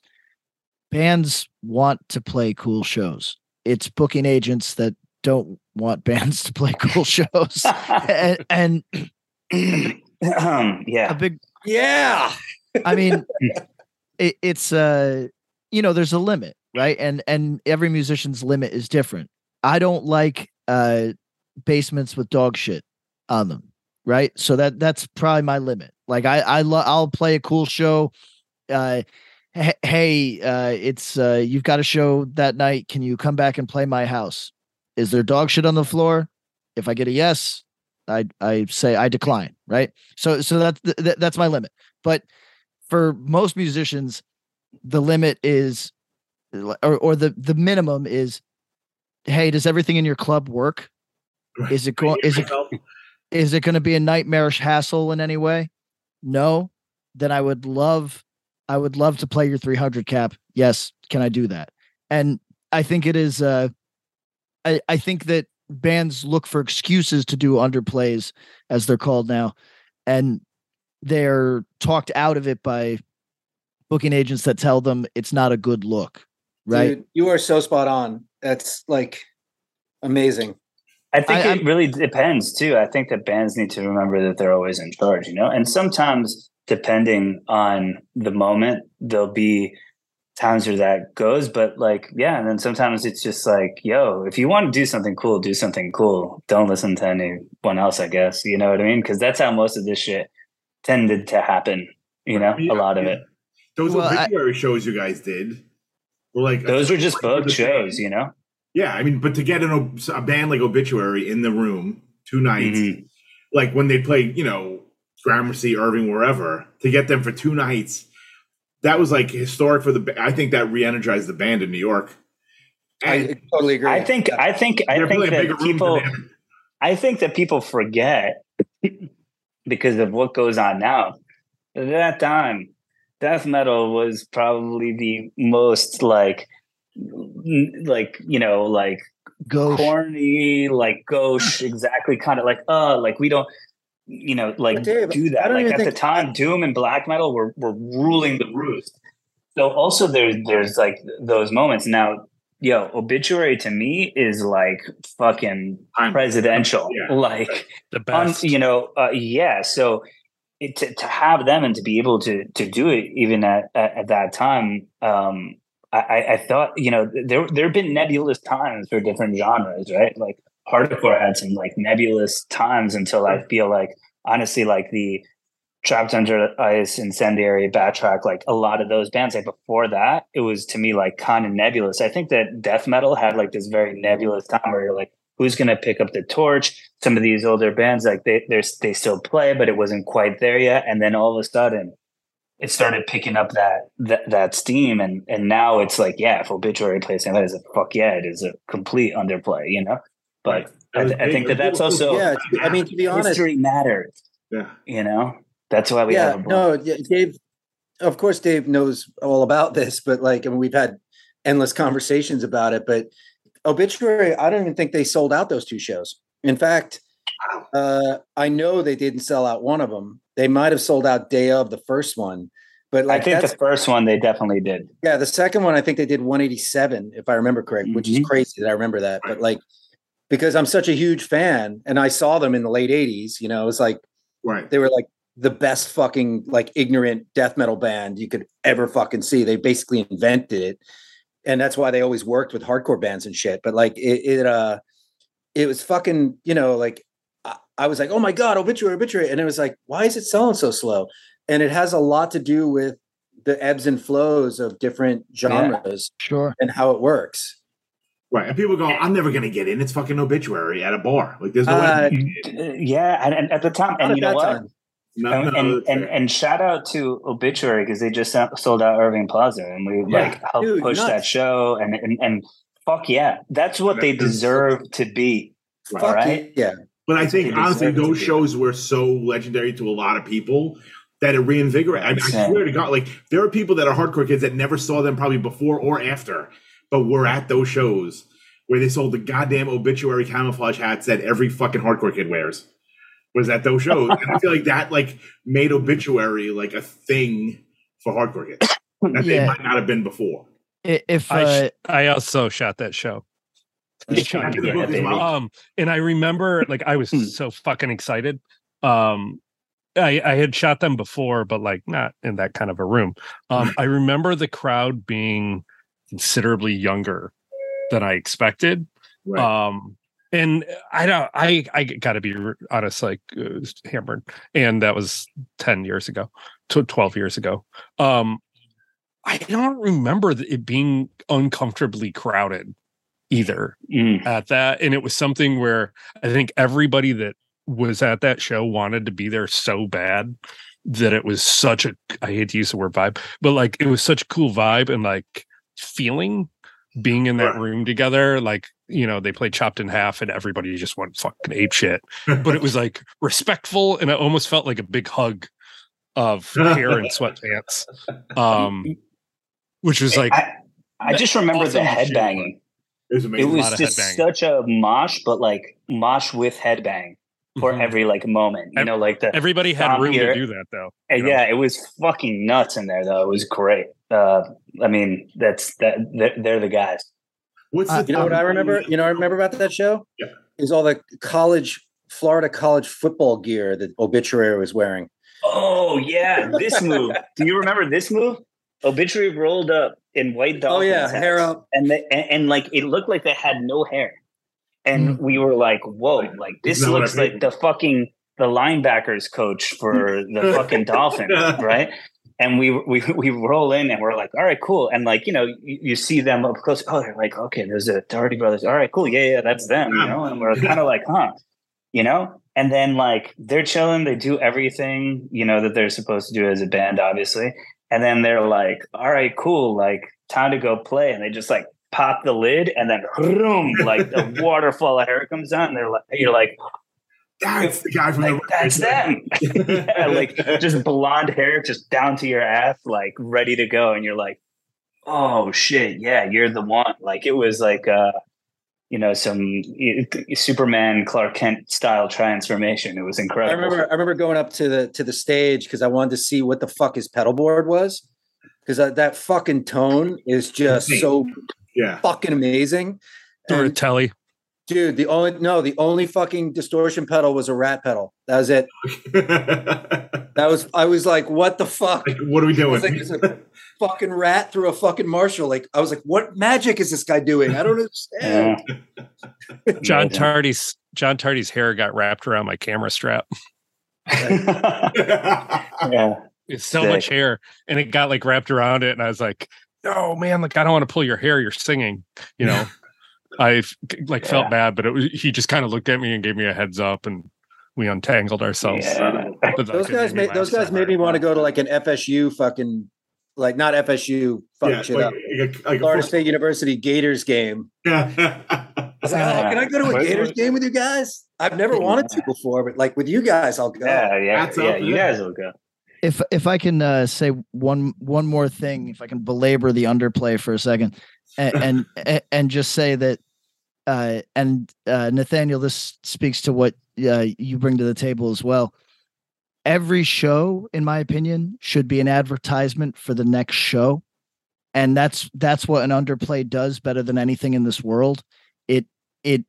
Speaker 2: bands want to play cool shows. It's booking agents that don't want bands to play cool shows, and, and
Speaker 4: um,
Speaker 2: a big.
Speaker 5: Yeah.
Speaker 2: I mean, it, it's uh, you know, there's a limit, right? And and every musician's limit is different. I don't like uh basements with dog shit on them, right? So that that's probably my limit. Like I I lo- I'll play a cool show. Uh, h- hey, uh, it's uh, you've got a show that night. Can you come back and play my house? Is there dog shit on the floor? If I get a yes, I I say I decline, right? So so that's th- th- that's my limit. But for most musicians, the limit is, or or the the minimum is, hey, does everything in your club work? Is it going? Is it is it going to be a nightmarish hassle in any way? No. Then I would love, I would love to play your 300 cap. Yes, can I do that? And I think it is. Uh, I I think that bands look for excuses to do underplays, as they're called now, and they're talked out of it by booking agents that tell them it's not a good look. Right.
Speaker 5: Dude, you are so spot on. That's like amazing.
Speaker 4: I think
Speaker 2: I-
Speaker 4: it
Speaker 2: I'm-
Speaker 4: really depends too. I think that bands need to remember that they're always in charge, you know? And sometimes, depending on the moment, there'll be times where that goes. But like, yeah, and then sometimes it's just like, yo, if you want to do something cool, do something cool. Don't listen to anyone else, I guess. You know what I mean? Because that's how most of this shit tended to happen, you know,
Speaker 3: Yeah,
Speaker 4: a lot of it.
Speaker 3: Those
Speaker 2: Well, I-
Speaker 3: obituary shows you guys did were like
Speaker 4: Those were just
Speaker 3: for
Speaker 4: booked
Speaker 3: the
Speaker 4: shows,
Speaker 3: band.
Speaker 4: you know?
Speaker 3: Yeah, I mean, but to get an ob- a band like Obituary in the room two nights,
Speaker 4: Mhm.
Speaker 3: like when they play, you know, Gramercy, Irving, wherever, to get them for two nights, that was like historic for the. I think that re-energized the band in New York. And
Speaker 5: I totally agree.
Speaker 4: I think, I think, I think
Speaker 3: playing a bigger
Speaker 4: that people. I think that people forget because of what goes on now. At that time, death metal was probably the most like, like you know, like
Speaker 2: Gauche.
Speaker 4: corny, like gauche, exactly kind of like uh, like we don't, you know, like
Speaker 5: But Dave,
Speaker 4: do that. Like at the
Speaker 5: think-
Speaker 4: time, doom and black metal were were ruling the roost. So also there's there's like those moments now. Yo, obituary to me is like fucking
Speaker 3: I'm-
Speaker 4: presidential.
Speaker 3: Yeah.
Speaker 4: Like
Speaker 6: The
Speaker 4: um,
Speaker 6: best.
Speaker 4: you know, uh, yeah. So it, to to have them and to be able to to do it even at at, at that time, um, I, I- I thought you know there there have been nebulous times for different genres, right? Like hardcore had some like nebulous times until I feel like honestly, like the Trapped Under Ice, Incendiary, Backtrack, like a lot of those bands, like before that, it was to me like kind of nebulous. I think that death metal had like this very nebulous time where you're like, who's going to pick up the torch? Some of these older bands, like they they they still play, but it wasn't quite there yet. And then all of a sudden, it started picking up that that, that steam, and and now it's like, yeah, if Obituary plays St. Vitus, a fuck yeah, it is a complete underplay, you know. But I, th- I think that that's also
Speaker 5: yeah, I mean, to be honest,
Speaker 4: history matters,
Speaker 3: Yeah.
Speaker 4: you know. That's why we
Speaker 5: yeah,
Speaker 4: have a
Speaker 5: no, yeah, Dave. Of course, Dave knows all about this, but like, I mean, we've had endless conversations about it. But obituary, I don't even think they sold out those two shows. In fact, uh, I know they didn't sell out one of them. They might have sold out day of the first one, but like
Speaker 4: I think the first one they definitely did.
Speaker 5: yeah, the second one I think they did 187, if I remember correct, which is
Speaker 4: Mhm.
Speaker 5: crazy that I remember that. But like, because I'm such a huge fan, and I saw them in the late 80s, you know, it was like
Speaker 3: Right.
Speaker 5: they were like the best fucking like ignorant death metal band you could ever fucking see. They basically invented it. And that's why they always worked with hardcore bands and shit. But like it, it uh it was fucking, you know, like I, I was like, oh my God, obituary, obituary. And it was like, why is it selling so slow? And it has a lot to do with the ebbs and flows of different genres
Speaker 2: Sure.
Speaker 5: and how it works.
Speaker 3: Right. And people go, I'm never going to get in. It's fucking obituary at a bar. Like, there's no way.
Speaker 5: Uh,
Speaker 3: I'm gonna get in.
Speaker 4: Uh, Yeah, and, and at the time,
Speaker 5: Not
Speaker 4: and
Speaker 5: at
Speaker 4: you know what?
Speaker 5: time.
Speaker 3: No,
Speaker 4: and,
Speaker 3: no,
Speaker 4: and, and, and shout out to Obituary because they just sold out Irving Plaza and we
Speaker 3: Yeah.
Speaker 4: like helped
Speaker 5: Dude,
Speaker 4: push that show and, and and fuck yeah, that's what they
Speaker 3: That's-
Speaker 4: deserve to be.
Speaker 3: Right.
Speaker 5: Fuck
Speaker 4: right?
Speaker 5: yeah.
Speaker 3: But I think honestly,
Speaker 4: deserve it
Speaker 3: those
Speaker 4: be.
Speaker 3: shows were so legendary to a lot of people that it reinvigorated. I, I swear to God, like there are people that are hardcore kids that never saw them probably before or after, but were at those shows where they sold the goddamn obituary camouflage hats that every fucking hardcore kid wears. Was at those shows, and I feel like that like made obituary like a thing for hardcore kids that they might not have been before.
Speaker 2: I- If
Speaker 6: I,
Speaker 2: uh,
Speaker 6: sh- I also shot that show. Just
Speaker 3: Yeah,
Speaker 6: checking.
Speaker 3: yeah, baby.
Speaker 6: um and i remember like i was
Speaker 4: Hmm.
Speaker 6: so fucking excited um I, I had shot them before, but like not in that kind of a room. Um, I remember the crowd being considerably younger than I expected.
Speaker 3: Right.
Speaker 6: Um, and I don't, I, I got to be honest, like uh, hammered, and that was ten years ago, tw- twelve years ago. Um, I don't remember it being uncomfortably crowded either
Speaker 4: Mm.
Speaker 6: at that, and it was something where I think everybody that was at that show wanted to be there so bad that it was such a I hate to use the word vibe, but like it was such a cool vibe and like feeling being in that
Speaker 3: Right.
Speaker 6: room together. Like, you know, they played chopped in half and everybody just went fucking ape shit. But it was like respectful and it almost felt like a big hug of hair and sweatpants. Um which was like
Speaker 4: I, I just remember the
Speaker 6: awesome shit.
Speaker 4: headbanging.
Speaker 3: it was amazing.
Speaker 6: lot
Speaker 4: was just such a mosh, but like mosh with headbang for
Speaker 6: mhm.
Speaker 4: every like moment. You
Speaker 6: Ev-
Speaker 4: know, like the
Speaker 6: everybody had room
Speaker 4: here-
Speaker 6: to do that though. You know?
Speaker 4: yeah, it was fucking nuts in there though. It was great. Uh, I mean, that's that they're, they're the guys.
Speaker 3: What's
Speaker 2: Uh,
Speaker 3: the
Speaker 5: You know what I remember? You know, I remember about that show
Speaker 3: Yeah.
Speaker 5: is all the college, Florida college football gear that Obituary was wearing.
Speaker 4: Oh yeah, this move. Do you remember this move? Obituary rolled up in white
Speaker 5: Oh yeah,
Speaker 4: hats.
Speaker 5: hair up.
Speaker 4: and, they, and and like it looked like they had no hair, and we were like, "Whoa!" Like this
Speaker 3: Isn't that what
Speaker 4: looks like the fucking the linebackers coach for the fucking Dolphins, right? And we we we roll in and we're like, "All right, cool." And like you know, you, you see them up close. Oh, they're like, "Okay, there's the Tardy brothers." All right, cool. Yeah, yeah, that's them. You know, and we're kind of like, "Huh," you know. And then like they're chilling. They do everything you know that they're supposed to do as a band, obviously. And then they're like, all right, cool, like time to go play. And they just like pop the lid and then vroom, like the waterfall of hair comes out. And they're like, you're like,
Speaker 3: That's the guy from
Speaker 4: like
Speaker 3: the
Speaker 4: that's them. yeah, like just blonde hair just down to your ass, like ready to go. And you're like, oh shit, yeah, you're the one. Like it was like uh you know some Superman Clark Kent style transformation. It was incredible.
Speaker 5: I
Speaker 4: incredible.
Speaker 5: remember I remember going up to the to the stage because I wanted to see what the fuck his pedal board was because that, that fucking tone is just so
Speaker 3: Yeah.
Speaker 5: fucking amazing.
Speaker 6: Or
Speaker 5: And,
Speaker 6: Telly.
Speaker 5: Dude, the only no, the only fucking distortion pedal was a rat pedal. That was it. That was I was like, what the fuck?
Speaker 3: like, what are we doing?
Speaker 5: It's like, it's a fucking rat through a fucking Marshall. Like I was like, what magic is this guy doing? I don't understand.
Speaker 4: Yeah.
Speaker 6: John
Speaker 4: Amazing.
Speaker 6: Tardy's John Tardy's hair got wrapped around my camera strap.
Speaker 4: yeah.
Speaker 6: It's so
Speaker 4: Sick.
Speaker 6: much hair, and it got like wrapped around it, and I was like, "No, man! Like I don't want to pull your hair. You're singing." You know, I like felt
Speaker 4: Yeah.
Speaker 6: bad, but it was he just kind of looked at me and gave me a heads up, and we untangled ourselves.
Speaker 4: Yeah.
Speaker 6: But
Speaker 5: Those guys made those guys made me want to go to like an FSU fucking like not FSU fuck
Speaker 3: yeah,
Speaker 5: shit
Speaker 3: like,
Speaker 5: up.
Speaker 3: like, like
Speaker 5: Florida
Speaker 3: full-
Speaker 5: State University Gators game.
Speaker 3: Yeah.
Speaker 5: I was like, oh, can I go to a Gators game with you guys? I've never wanted to before, but like with you guys, I'll go.
Speaker 4: Yeah, yeah,
Speaker 3: That's
Speaker 4: yeah. You guys will go.
Speaker 2: if if I can uh, say one one more thing, if I can belabor the underplay for a second, and and, and just say that, uh, and uh, Nathaniel, this speaks to what uh, you bring to the table as well. Every show, in my opinion, should be an advertisement for the next show, and that's that's what an underplay does better than anything in this world. It it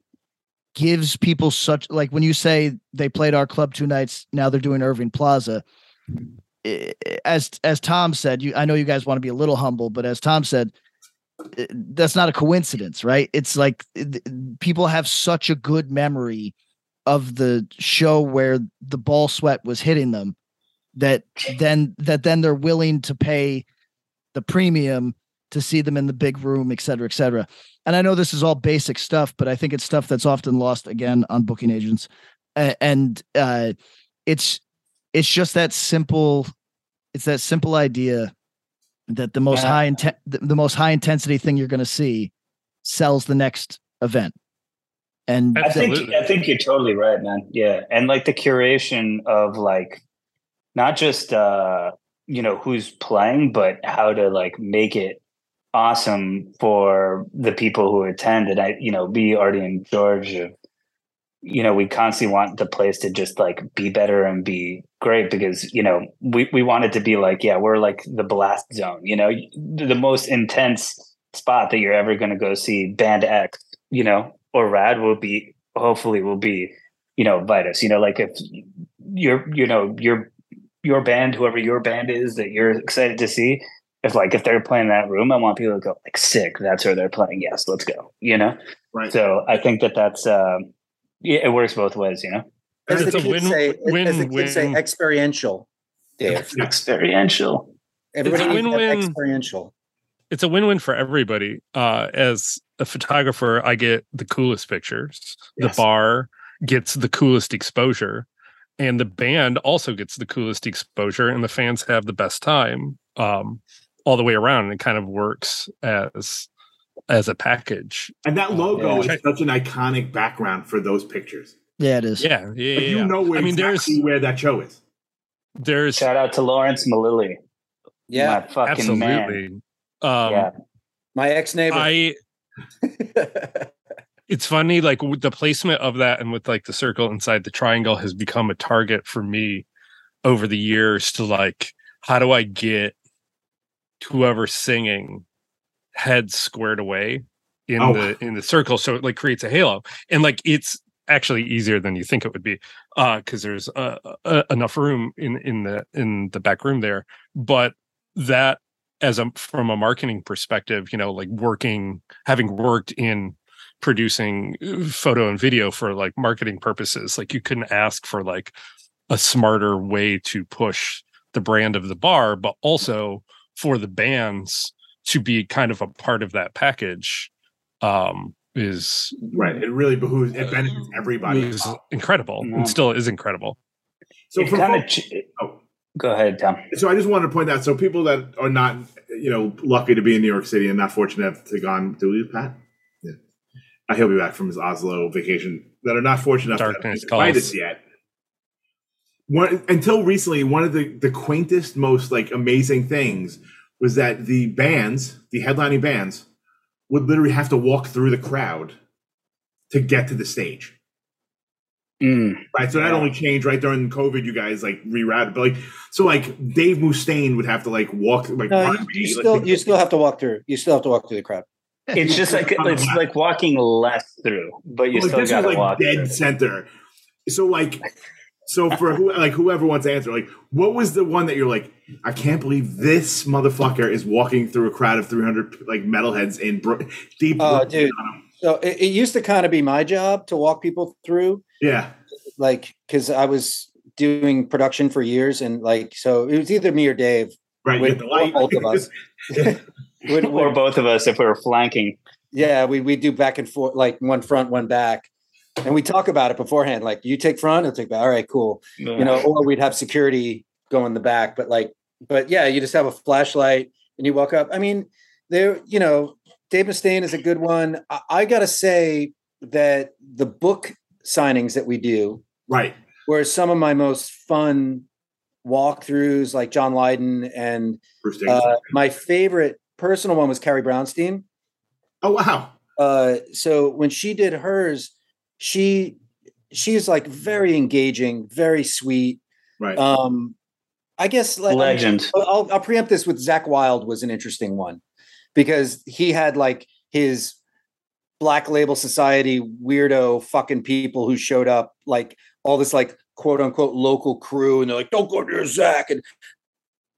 Speaker 2: gives people such like when you say they played our club two nights, now they're doing Irving Plaza as as Tom said, you I know you guys want to be a little humble, but as Tom said, that's not a coincidence, right? It's like th- people have such a good memory of the show where the ball sweat was hitting them that then that then they're willing to pay the premium to see them in the big room, et cetera, et cetera. And I know this is all basic stuff, but I think it's stuff that's often lost again on booking agents. And uh, it's it's just that simple it's that simple idea that the most
Speaker 4: Yeah.
Speaker 2: high inten- the, the most high intensity thing you're going to see sells the next event and
Speaker 4: I think I think you're totally right, man. Yeah, and like the curation of like not just uh you know who's playing, but how to like make it awesome for the people who attend. And I, you know, be Artie and George. You know, we constantly want the place to just like be better and be great because you know we we want it to be like yeah we're like the blast zone. You know, the most intense spot that you're ever going to go see band X. You know, or rad will be hopefully will be you know vitus you know like if you're you know your your band whoever your band is that you're excited to see if like if they're playing that room i want people to go like sick that's where they're playing yes let's go you know
Speaker 3: Right.
Speaker 4: so i think that that's um yeah, it works both ways you know
Speaker 5: As the
Speaker 6: It's a
Speaker 5: kids
Speaker 6: win-
Speaker 5: say, as the kids say,
Speaker 6: win-win.
Speaker 5: experiential. Dave,
Speaker 4: experiential
Speaker 5: everybody
Speaker 6: a
Speaker 5: needs that
Speaker 6: win-win.
Speaker 5: experiential.
Speaker 6: it's a win-win for everybody. Uh, as a photographer, I get the coolest pictures.
Speaker 3: Yes.
Speaker 6: The bar gets the coolest exposure, and the band also gets the coolest exposure, and the fans have the best time um, all the way around. And it kind of works as as a package.
Speaker 3: And that logo
Speaker 4: Yeah.
Speaker 3: is such an iconic background for those pictures.
Speaker 2: yeah it is
Speaker 6: Yeah, yeah,
Speaker 3: Like,
Speaker 6: yeah.
Speaker 3: you know where
Speaker 6: I mean,
Speaker 3: exactly where that show is.
Speaker 6: there's
Speaker 4: shout out to lawrence malilly
Speaker 5: Yeah,
Speaker 4: my fucking man.
Speaker 6: Um,
Speaker 4: yeah
Speaker 5: my ex neighbor.
Speaker 6: I it's funny like with the placement of that and with like the circle inside the triangle has become a target for me over the years to like how do i get whoever's singing head squared away in
Speaker 3: Oh.
Speaker 6: the in the circle so it like creates a halo and like it's actually easier than you think it would be uh because there's uh, uh, enough room in in the in the back room there but that as a from a marketing perspective you know like working having worked in producing uh, photo and video for like marketing purposes like you couldn't ask for like a smarter way to push the brand of the bar but also for the bands to be kind of a part of that package um is
Speaker 3: Right. It really behooves it benefits everybody.
Speaker 6: is incredible
Speaker 4: Yeah.
Speaker 6: and still is incredible
Speaker 3: So
Speaker 4: it kind of
Speaker 3: folks- oh.
Speaker 4: go ahead tom
Speaker 3: so I just wanted to point out so people that are not you know lucky to be in New York City and not fortunate to gone to leave Pat. Yeah. Uh, he'll be back from his Oslo vacation that are not fortunate enough
Speaker 6: Darkness
Speaker 3: to invite
Speaker 6: calls.
Speaker 3: us yet. One, until recently, one of the, the quaintest, most like amazing things was that the bands, the headlining bands, would literally have to walk through the crowd to get to the stage.
Speaker 4: Mm.
Speaker 3: Right. So that only changed right during COVID. You guys like rerouted, but like so like Dave Mustaine would have to like walk like
Speaker 5: No,
Speaker 3: run
Speaker 5: you,
Speaker 3: me,
Speaker 5: you
Speaker 3: like,
Speaker 5: still you still have to walk through. You still have to walk through the crowd.
Speaker 4: It's just like it's like walking less through, but you
Speaker 3: like,
Speaker 4: still
Speaker 3: this
Speaker 4: got
Speaker 3: was
Speaker 4: to
Speaker 3: like
Speaker 4: walk.
Speaker 3: dead
Speaker 4: through.
Speaker 3: center. So like so for who like whoever wants to answer, like what was the one that you're like, I can't believe this motherfucker is walking through a crowd of 300 like metalheads in Bro- deep.
Speaker 5: Uh, oh,
Speaker 3: Brooklyn
Speaker 5: dude. So it, it used to kind of be my job to walk people through,
Speaker 3: Yeah.
Speaker 5: like because I was doing production for years, and like so it was either me or Dave.
Speaker 3: Right. You
Speaker 5: With
Speaker 3: the light.
Speaker 5: both of us. Would-
Speaker 4: or both of us if we were flanking.
Speaker 5: yeah, we we do back and forth, like one front, one back, and we talk about it beforehand. Like you take front, I'll take back. All right, cool. you know, or we'd have security go in the back. But like, but yeah, you just have a flashlight and you walk up. I mean, there, you know, Dave Mustaine is a good one. I, I gotta say that the book signings that we do
Speaker 3: right.
Speaker 5: were some of my most fun walkthroughs, like John Lydon, and uh, my favorite personal one was Carrie Brownstein.
Speaker 3: oh wow.
Speaker 5: Uh, so when she did hers, she she's like very engaging, very sweet.
Speaker 3: Right.
Speaker 5: Um, I guess like
Speaker 4: Legend.
Speaker 5: I'll, I'll preempt this with Zakk Wylde was an interesting one because he had like his Black Label Society weirdo fucking people who showed up like all this like quote unquote local crew and they're like don't go near Zakk and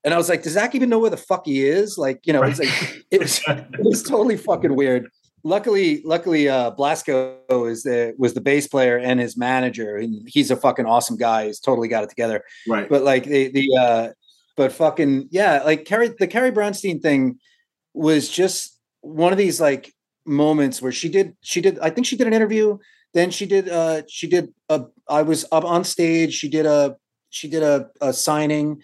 Speaker 5: and I was like does Zakk even know where the fuck he is like you know it's like it was it was totally fucking weird. Luckily, luckily, uh, Blasko is the was the bass player and his manager, and he's a fucking awesome guy. He's totally got it together
Speaker 3: right.
Speaker 5: but like the the uh but fucking yeah like carrie the carrie brownstein thing was just one of these like moments where she did she did i think she did an interview then she did uh she did a i was up on stage she did a she did a, a signing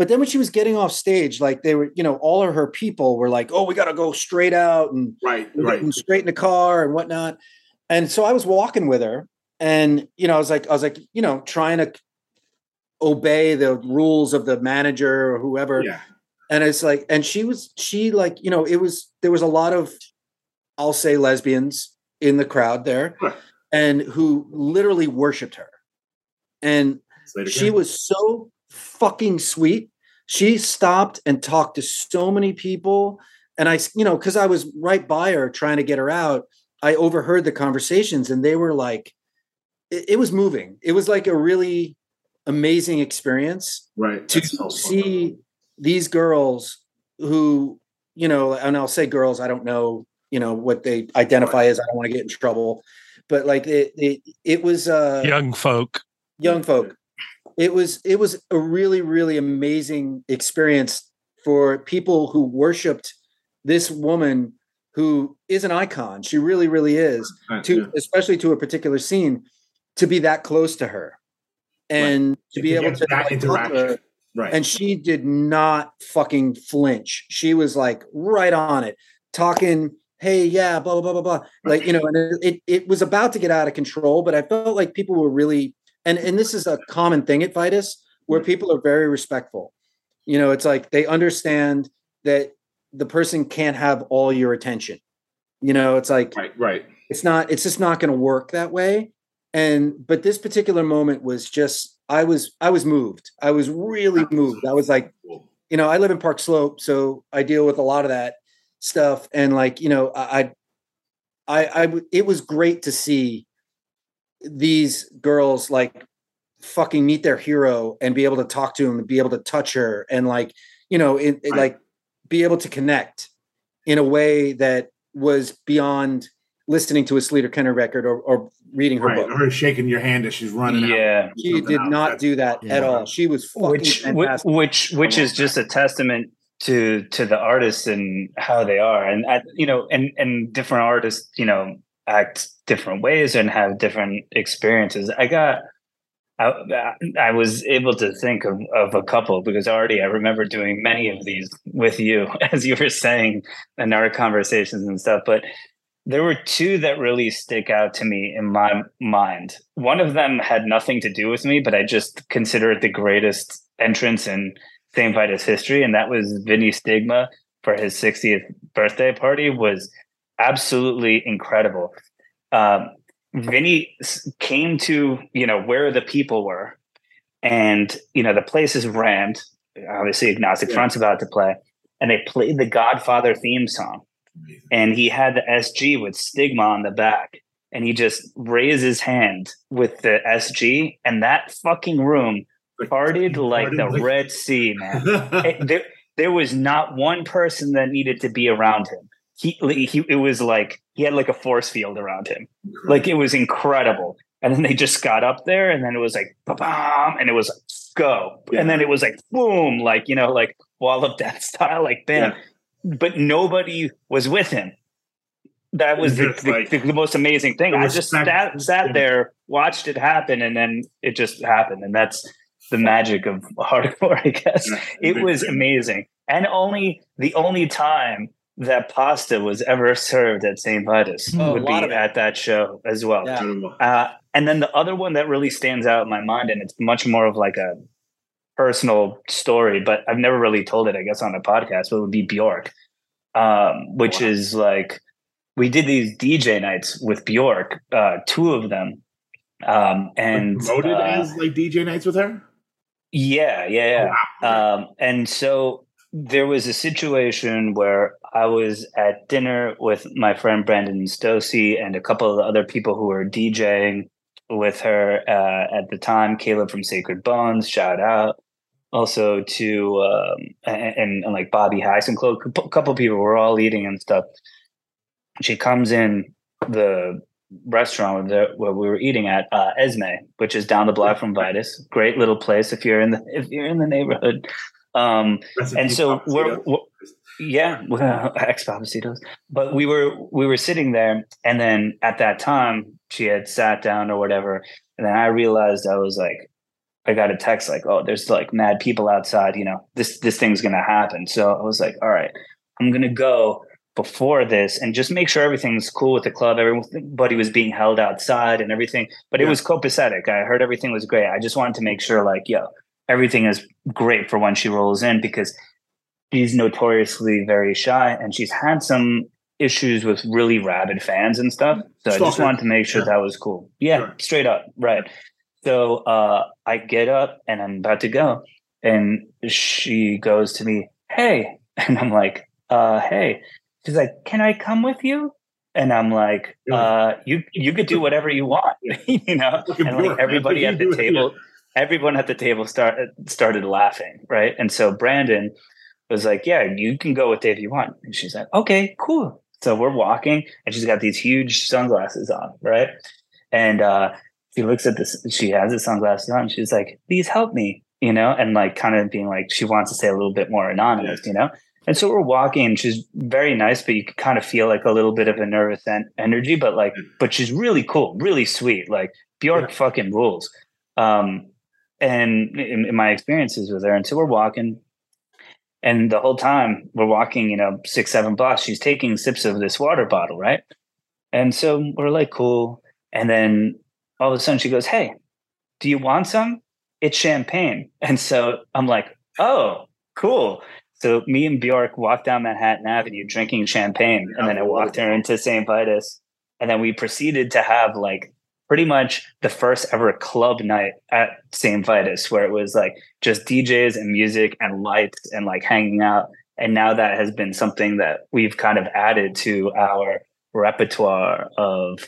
Speaker 5: but then when she was getting off stage like they were you know all of her people were like oh we gotta go straight out and
Speaker 3: right. Right.
Speaker 5: getting straight in the car and whatnot. And so I was walking with her, and you know, I was like, I was like, you know, trying to obey the rules of the manager or whoever.
Speaker 3: Yeah.
Speaker 5: And it's like, and she was, she like, you know, it was there was a lot of, I'll say, lesbians in the crowd there, and who literally worshipped her. And she was so fucking sweet. She stopped and talked to so many people. And I, you know, because I was right by her trying to get her out, I overheard the conversations and they were like, it, it was moving. It was like a really amazing experience
Speaker 3: right.
Speaker 5: to
Speaker 3: That's so fun.
Speaker 5: see these girls who, you know, and I'll say girls, I don't know, you know, what they identify as. I don't want to get in trouble. But like it, it, it was uh
Speaker 6: Young folk.
Speaker 5: young folk it was it was a really really amazing experience for people who worshipped this woman who is an icon she really really is
Speaker 3: Right,
Speaker 5: to
Speaker 3: yeah.
Speaker 5: especially to a particular scene to be that close to her and to be able to
Speaker 3: that
Speaker 5: like, talk to
Speaker 3: interaction.
Speaker 5: her.
Speaker 3: Right.
Speaker 5: and she did not fucking flinch she was like right on it talking hey yeah blah blah blah blah blah like you know and it, it it was about to get out of control but i felt like people were really and and this is a common thing at Vitus where mm. people are very respectful. You know, it's like they understand that the person can't have all your attention. You know, it's like
Speaker 3: right. Right.
Speaker 5: it's not it's just not going to work that way. And but this particular moment was just I was I was moved. I was really moved. I was like, you know, I live in Park Slope, so I deal with a lot of that stuff. And like, you know, I, I, I. it was great to see these girls like fucking meet their hero and be able to talk to him and be able to touch her and like, you know, it, it, like be able to connect in a way that was beyond listening to a Sleater-Kinney record or, or reading her
Speaker 3: Right.
Speaker 5: book.
Speaker 3: Her shaking your hand as she's running. out.
Speaker 4: Yeah.
Speaker 5: She did
Speaker 3: else.
Speaker 5: not
Speaker 3: That's-
Speaker 5: do that
Speaker 2: Yeah.
Speaker 5: at all. She was fucking
Speaker 4: which
Speaker 5: fantastic.
Speaker 4: which which is just a testament to to the artists and how they are and I, you know and and different artists you know act different ways and have different experiences i got I, I was able to think of, of a couple because already I remember doing many of these with you, as you were saying in our conversations and stuff. But there were two that really stick out to me in my mind. One of them had nothing to do with me, but I just consider it the greatest entrance in St. Vitus history, and that was Vinnie Stigma for his 60th birthday party was absolutely incredible. Um, Vinnie came to you know where the people were, and you know the place is rammed. Obviously, Agnostic
Speaker 3: Yeah.
Speaker 4: Front's about to play, and they played the Godfather theme song,
Speaker 3: Amazing.
Speaker 4: and he had the SG with Stigma on the back, and he just raised his hand with the SG, and that fucking room partied like the Red Sea, man. It- there, there was not one person that needed to be around him. He, he, it was like he had like a force field around him. Like it was incredible. And then they just got up there, and then it was like ba-bam, and it was like, go,
Speaker 3: Yeah.
Speaker 4: and then it was like boom, like you know, like wall of death style, like bam. But nobody was with him. That was the,
Speaker 3: Just
Speaker 4: the,
Speaker 3: like-
Speaker 4: the most amazing thing. I just sat, sat there, watched it happen, and then it just happened. And that's the magic of hardcore, I guess
Speaker 3: Yeah.
Speaker 4: it was amazing and only the only time that pasta was ever served at st vitus
Speaker 5: Oh,
Speaker 4: would be
Speaker 5: lot of it.
Speaker 4: at that show as well
Speaker 5: Yeah.
Speaker 4: Uh, and then the other one that really stands out in my mind and it's much more of like a personal story but i've never really told it i guess on a podcast but it would be bjork um, which
Speaker 3: Wow.
Speaker 4: is like we did these dj nights with bjork uh, two of them um, and
Speaker 3: promoted
Speaker 4: uh,
Speaker 3: as like DJ nights with her.
Speaker 4: yeah yeah yeah
Speaker 3: Wow.
Speaker 4: um, and so there was a situation where I was at dinner with my friend Brandon Stosuy and a couple of the other people who were DJing with her uh, at the time. Caleb from Sacred Bones, shout out. Also to um, and, and, and like Bobby Heisencloak, a couple of people were all eating and stuff. She comes in the restaurant where we were eating at uh, Esme, which is down the block from Vitus. Great little place if you're in the if you're in the neighborhood. Um, and so we're, we're yeah well, ex papacitos but we were we were sitting there and then at that time she had sat down or whatever and then i realized i was like i got a text like oh there's like mad people outside you know this this thing's gonna happen. So i was like all right i'm gonna go before this and just make sure everything's cool with the club everybody was being held outside and everything. But it was copacetic. I heard everything was great. I just wanted to make sure like yo everything is great for when she rolls in because she's notoriously very shy and she's had some issues with really rabid fans and stuff. So I just wanted to make sure
Speaker 3: Yeah.
Speaker 4: that was cool. Yeah,
Speaker 3: Sure.
Speaker 4: straight up. Right. So uh, I get up and I'm about to go. And she goes to me, Hey. And I'm like, uh, hey. She's like, Can I come with you? And I'm like, uh, you you could do whatever you want, you know. And like everybody at the table, everyone at the table started started laughing, right? And so Brandon was like, "Yeah, you can go with Dave if you want." And she's like, "Okay, cool." So we're walking, and she's got these huge sunglasses on, right? And uh, she looks at this. She has the sunglasses on. She's like, "Please help me," you know, and like kind of being like, she wants to stay a little bit more anonymous, you know. And so we're walking, and she's very nice, but you can kind of feel like a little bit of a nervous en- energy, but like, but she's really cool, really sweet. Like Bjork fucking rules. Um, and in, in my experiences with her, and so we're walking, and the whole time we're walking, you know, six, seven blocks, she's taking sips of this water bottle, right? And so we're like, cool. And then all of a sudden she goes, Hey, do you want some? It's champagne. And so I'm like, Oh, cool. So me and Bjork walked down Manhattan Avenue drinking champagne. And then I oh, walked her into St. Vitus. And then we proceeded to have like pretty much the first ever club night at St. Vitus, where it was like just DJs and music and lights and like hanging out. And now that has been something that we've kind of added to our repertoire of,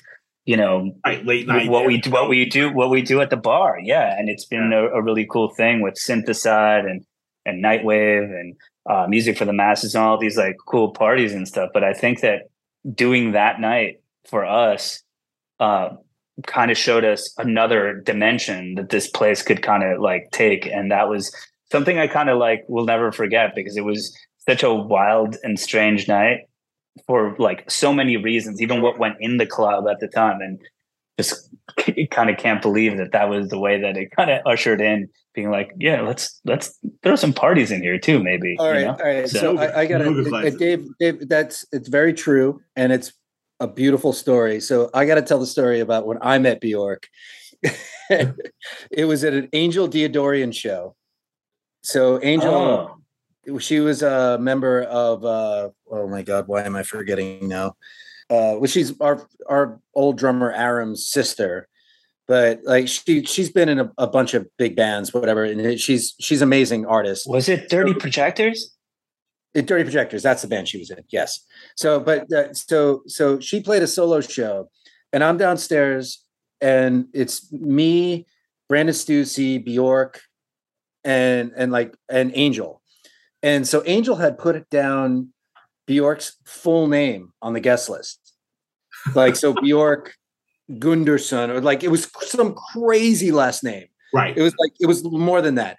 Speaker 4: you know,
Speaker 3: late night.
Speaker 4: what we what we do what we do at the bar. Yeah, and it's been a, a really cool thing with synthesized and and nightwave and uh, music for the masses and all these like cool parties and stuff. But I think that doing that night for us uh, kind of showed us another dimension that this place could kind of like take, and that was something I kind of like will never forget because it was such a wild and strange night for like so many reasons, even what went in the club at the time, and just kind of can't believe that that was the way that it kind of ushered in, being like, yeah, let's let's throw some parties in here too, maybe.
Speaker 5: All
Speaker 4: you
Speaker 5: right,
Speaker 4: know?
Speaker 5: all right.
Speaker 4: So-
Speaker 5: So, I, I got
Speaker 3: Yoga
Speaker 5: to,
Speaker 3: classes.
Speaker 5: Dave. Dave, that's it's very true, and it's a beautiful story. So I got to tell the story about when I met Bjork. it was at an Angel Deradoorian show. So Angel,
Speaker 4: Oh,
Speaker 5: she was a member of. uh Oh my God, why am I forgetting now? uh, well, she's our our old drummer Aram's sister, but like she she's been in a, a bunch of big bands, whatever, and she's she's amazing artist.
Speaker 4: Was it Dirty Projectors?
Speaker 5: Dirty Projectors, that's the band she was in. Yes. So, but uh, so so she played a solo show, and I'm downstairs, and it's me, Brandon Stosuy, Bjork, and and like an Angel, and so Angel had put down Bjork's full name on the guest list, like so Bjork Gunderson, or like it was some crazy last name.
Speaker 3: Right.
Speaker 5: It was like it was more than that.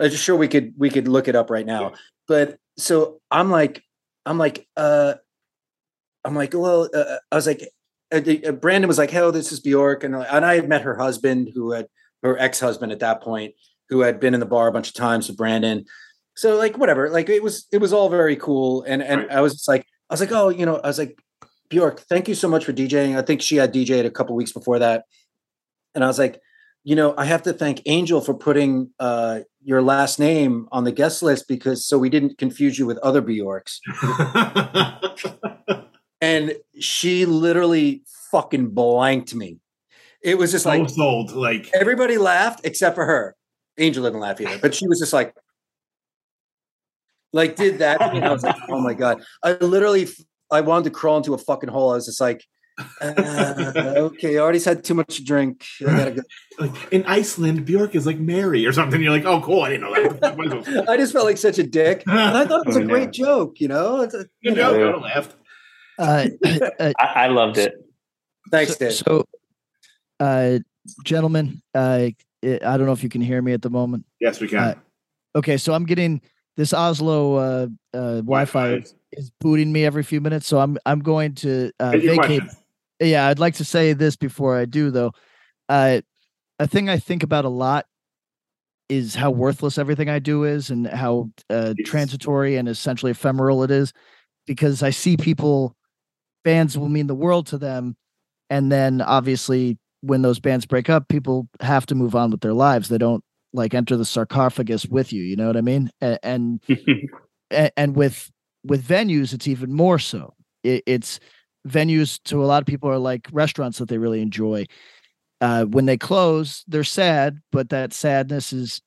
Speaker 5: I'm just sure we could we could look it up right now. But so I'm like I'm like uh I'm like well uh, I was like uh, uh, Brandon was like "Hello, this is Bjork and I- and I had met her husband who had her ex husband at that point who had been in the bar a bunch of times with Brandon. So like whatever like it was it was all very cool and and
Speaker 3: Right.
Speaker 5: I was just like I was like oh you know I was like Bjork thank you so much for DJing. I think she had DJed a couple weeks before that. And I was like you know, I have to thank Angel for putting uh, your last name on the guest list because so we didn't confuse you with other Bjorks. And she literally fucking blanked me. It was just
Speaker 3: so
Speaker 5: like
Speaker 3: sold. Like
Speaker 5: everybody laughed except for her. Angel didn't laugh either, but she was just like, like did that. And I was like, oh my god! I literally, I wanted to crawl into a fucking hole. I was just like, uh, okay, I already had too much to drink. I gotta go.
Speaker 3: like in Iceland, Bjork is like Mary or something. You're like, oh, cool. I didn't know that.
Speaker 5: I just felt like such a dick. And I thought it was
Speaker 4: Oh,
Speaker 5: a
Speaker 4: no.
Speaker 5: great joke, you know? It's a,
Speaker 3: you
Speaker 5: you
Speaker 3: know,
Speaker 5: know.
Speaker 3: I laughed.
Speaker 2: Uh, uh,
Speaker 4: I, I loved it.
Speaker 5: Thanks,
Speaker 2: so,
Speaker 5: Dave.
Speaker 2: so, uh, gentlemen, uh, I don't know if you can hear me at the moment.
Speaker 3: Yes, we can.
Speaker 2: Uh, Okay, so I'm getting this Oslo uh, uh, Wi-Fi is, is booting me every few minutes, so I'm I'm going to uh, vacate.
Speaker 3: question.
Speaker 2: Yeah, I'd like to say this before I do, though. Uh, a thing I think about a lot is how worthless everything I do is, and how uh, transitory and essentially ephemeral it is. Because I see people, bands will mean the world to them, and then obviously when those bands break up, people have to move on with their lives. They don't like enter the sarcophagus with you. You know what I mean? And and, and with with venues, it's even more so. It, it's venues to a lot of people are like restaurants that they really enjoy. Uh, when they close, they're sad, but that sadness is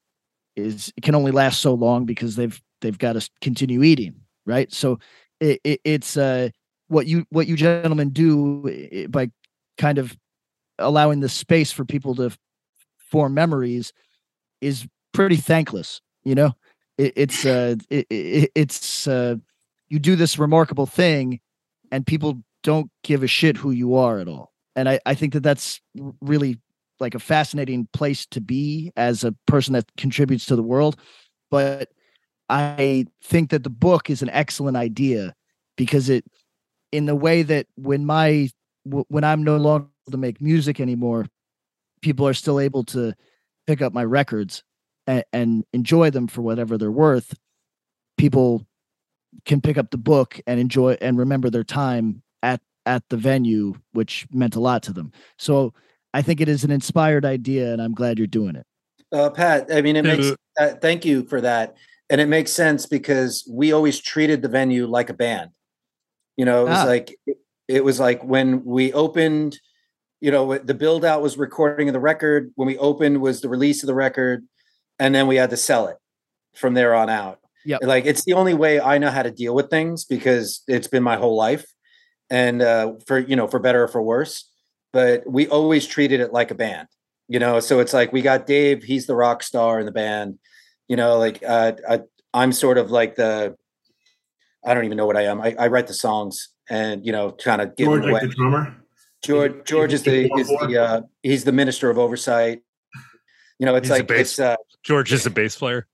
Speaker 2: is it can only last so long because they've they've got to continue eating, right? So it, it, it's uh, what you what you gentlemen do by kind of allowing the space for people to form memories is pretty thankless. You know, it, it's uh, it, it, it's uh, you do this remarkable thing, and people don't give a shit who you are at all. And I, I think that that's really like a fascinating place to be as a person that contributes to the world. But I think that the book is an excellent idea because it, in the way that when my when I'm no longer to make music anymore, people are still able to pick up my records and, and enjoy them for whatever they're worth. People can pick up the book and enjoy and remember their time at at the venue, which meant a lot to them. So I think it is an inspired idea, and I'm glad you're doing it.
Speaker 5: Uh, Pat, I mean, it
Speaker 6: Yeah,
Speaker 5: makes, uh, thank you for that. And it makes sense because we always treated the venue like a band. You know, it was
Speaker 2: Ah.
Speaker 5: like, it, it was like when we opened, you know, the build out was recording of the record. When we opened was the release of the record. And then we had to sell it from there on out.
Speaker 2: Yeah,
Speaker 5: Like it's the only way I know how to deal with things because it's been my whole life. And uh, for, you know, for better or for worse. But we always treated it like a band you know so it's like we got dave he's the rock star in the band you know like uh, I, i'm sort of like the i don't even know what i am i, I write the songs and you know kind of give
Speaker 3: George,
Speaker 5: away
Speaker 3: like the drummer.
Speaker 5: george george is the
Speaker 3: He's
Speaker 5: is the uh he's the minister of oversight you know it's
Speaker 6: He's
Speaker 5: like
Speaker 6: bass-
Speaker 5: it's uh,
Speaker 6: George is a bass player.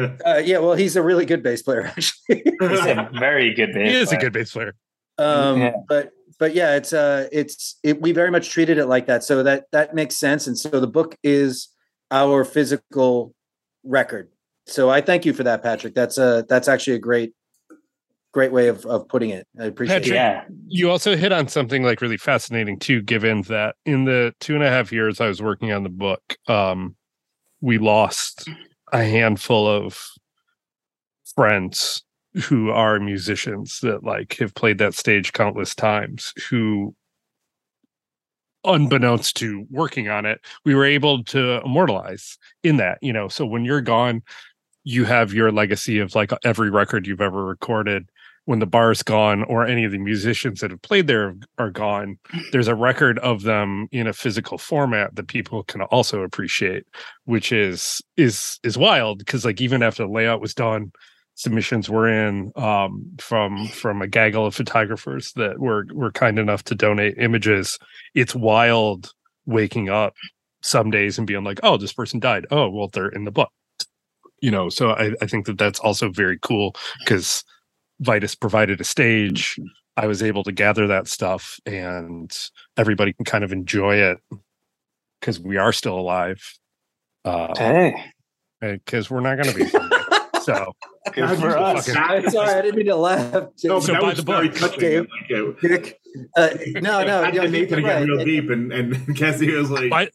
Speaker 5: uh yeah well he's a really good bass player actually
Speaker 4: He's a very good bass
Speaker 6: He is a good bass player.
Speaker 5: Um
Speaker 4: Yeah.
Speaker 5: but but yeah it's uh it's it, we very much treated it like that. So that that makes sense. And so the book is our physical record. So i thank you for that patrick. That's a that's actually a great great way of, of putting it. I appreciate
Speaker 6: Patrick,
Speaker 5: it
Speaker 4: Yeah.
Speaker 6: You also hit on something like really fascinating too, given that in the two and a half years I was working on the book, um, we lost a handful of friends who are musicians that like have played that stage countless times who unbeknownst to working on it we were able to immortalize in that you know? So when you're gone you have your legacy of like every record you've ever recorded. When the bar is gone or any of the musicians that have played there are gone there's a record of them in a physical format that people can also appreciate which is is is wild because like even after the layout was done submissions were in um, from from a gaggle of photographers that were were kind enough to donate images. It's wild waking up some days and being like oh this person died. Oh well they're in the book. You know so i, I think that that's also very cool because vitus provided a stage. I was able to gather that stuff and everybody can kind of enjoy it because we are still alive uh
Speaker 4: Hey,
Speaker 6: because we're not going to be. So
Speaker 4: good for us.
Speaker 3: fucking-
Speaker 5: sorry, I didn't mean to laugh.
Speaker 3: No, but
Speaker 6: So
Speaker 3: that
Speaker 6: buy
Speaker 3: was
Speaker 6: the
Speaker 3: very
Speaker 6: book.
Speaker 3: touching.
Speaker 5: Dave.
Speaker 3: Like, uh,
Speaker 5: no, no,
Speaker 3: Pat
Speaker 5: no,
Speaker 3: and Nathan
Speaker 5: he's
Speaker 3: are getting
Speaker 5: right.
Speaker 3: real deep, and and Cassie was like,
Speaker 6: Buy-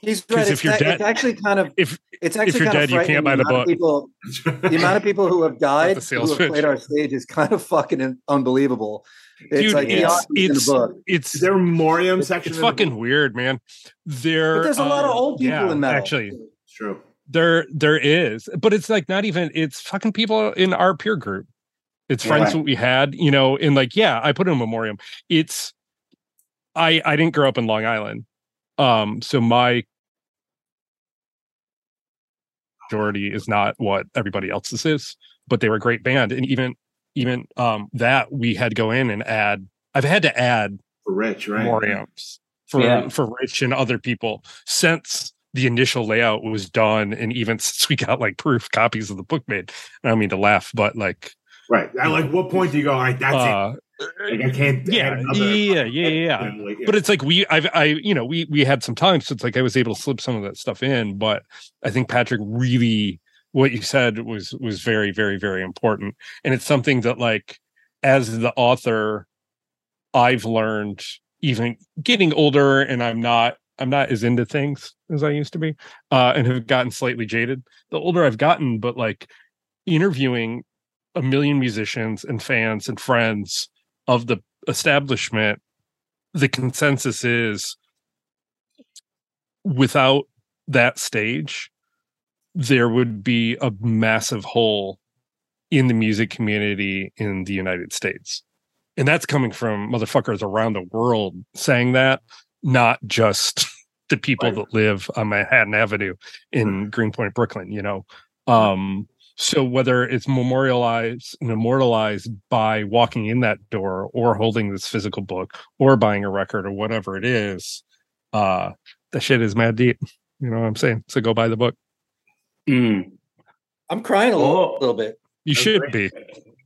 Speaker 5: He's
Speaker 6: 'Cause
Speaker 5: right.
Speaker 6: if you're
Speaker 5: a-
Speaker 6: dead-
Speaker 5: it's actually kind of
Speaker 6: if
Speaker 5: it's actually
Speaker 6: you're
Speaker 5: kind
Speaker 6: dead,
Speaker 5: of
Speaker 6: you can't buy the
Speaker 5: amount of
Speaker 6: book.
Speaker 5: People, the amount of people who have died who
Speaker 6: sales
Speaker 5: have
Speaker 6: pitch.
Speaker 5: played our stage is kind of fucking unbelievable. It's
Speaker 6: Dude,
Speaker 5: like the
Speaker 4: it's-
Speaker 5: in the
Speaker 6: it's
Speaker 5: book.
Speaker 6: it's
Speaker 3: is there a memoriam section?
Speaker 6: it's fucking weird, man. There,
Speaker 5: But there's a lot of old people
Speaker 6: yeah,
Speaker 5: in metal.
Speaker 6: Actually,
Speaker 3: It's true.
Speaker 6: There there is, but it's like not even. It's fucking people in our peer group. It's
Speaker 3: Yeah.
Speaker 6: friends that we had, you know, and like, yeah, I put in a memoriam. It's, I I didn't grow up in Long Island, um, so my majority is not what everybody else's is, but they were a great band, and even even um that we had to go in and add. I've had to add
Speaker 3: For Rich, right?
Speaker 6: memoriams for
Speaker 4: Yeah.
Speaker 6: for Rich and other people since the initial layout was done, and even since we got like proof copies of the book made. I don't mean to laugh, but like,
Speaker 3: Right. At like what point do you go? All right, that's
Speaker 6: uh,
Speaker 3: it. Like, I can't.
Speaker 6: yeah,
Speaker 3: another-
Speaker 6: yeah, yeah, yeah.
Speaker 3: Like,
Speaker 6: but it's like we I've I you know we we had some time so it's like I was able to slip some of that stuff in but I think Patrick really what you said was was very very very important and it's something that like as the author I've learned even getting older and I'm not I'm not as into things as I used to be uh and have gotten slightly jaded the older I've gotten but like interviewing a million musicians and fans and friends of the establishment the consensus is without that stage there would be a massive hole in the music community in the United States. And that's coming from motherfuckers around the world saying that, not just the people
Speaker 3: Right.
Speaker 6: that live on Manhattan Avenue in Greenpoint, Brooklyn, you know. Um so whether it's memorialized and immortalized by walking in that door or holding this physical book or buying a record or whatever it is, uh the shit is mad deep. You know what I'm saying? So go buy the book.
Speaker 4: Mm,
Speaker 5: I'm crying a little,
Speaker 4: Oh.
Speaker 5: little bit.
Speaker 6: You
Speaker 3: That's
Speaker 6: should
Speaker 3: great.
Speaker 6: be.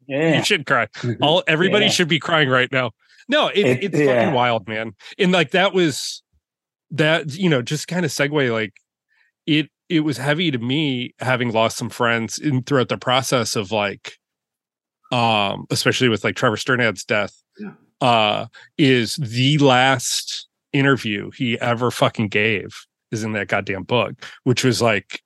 Speaker 4: yeah.
Speaker 6: You should cry. All everybody
Speaker 4: Yeah.
Speaker 6: should be crying right now. No, it,
Speaker 4: It-
Speaker 6: it's
Speaker 4: yeah.
Speaker 6: fucking wild, man. And like that was that you know just kind of segue like it it was heavy to me having lost some friends in throughout the process of like um especially with like Trevor Strnad's death
Speaker 3: Yeah.
Speaker 6: uh is the last interview he ever fucking gave is in that goddamn book which was like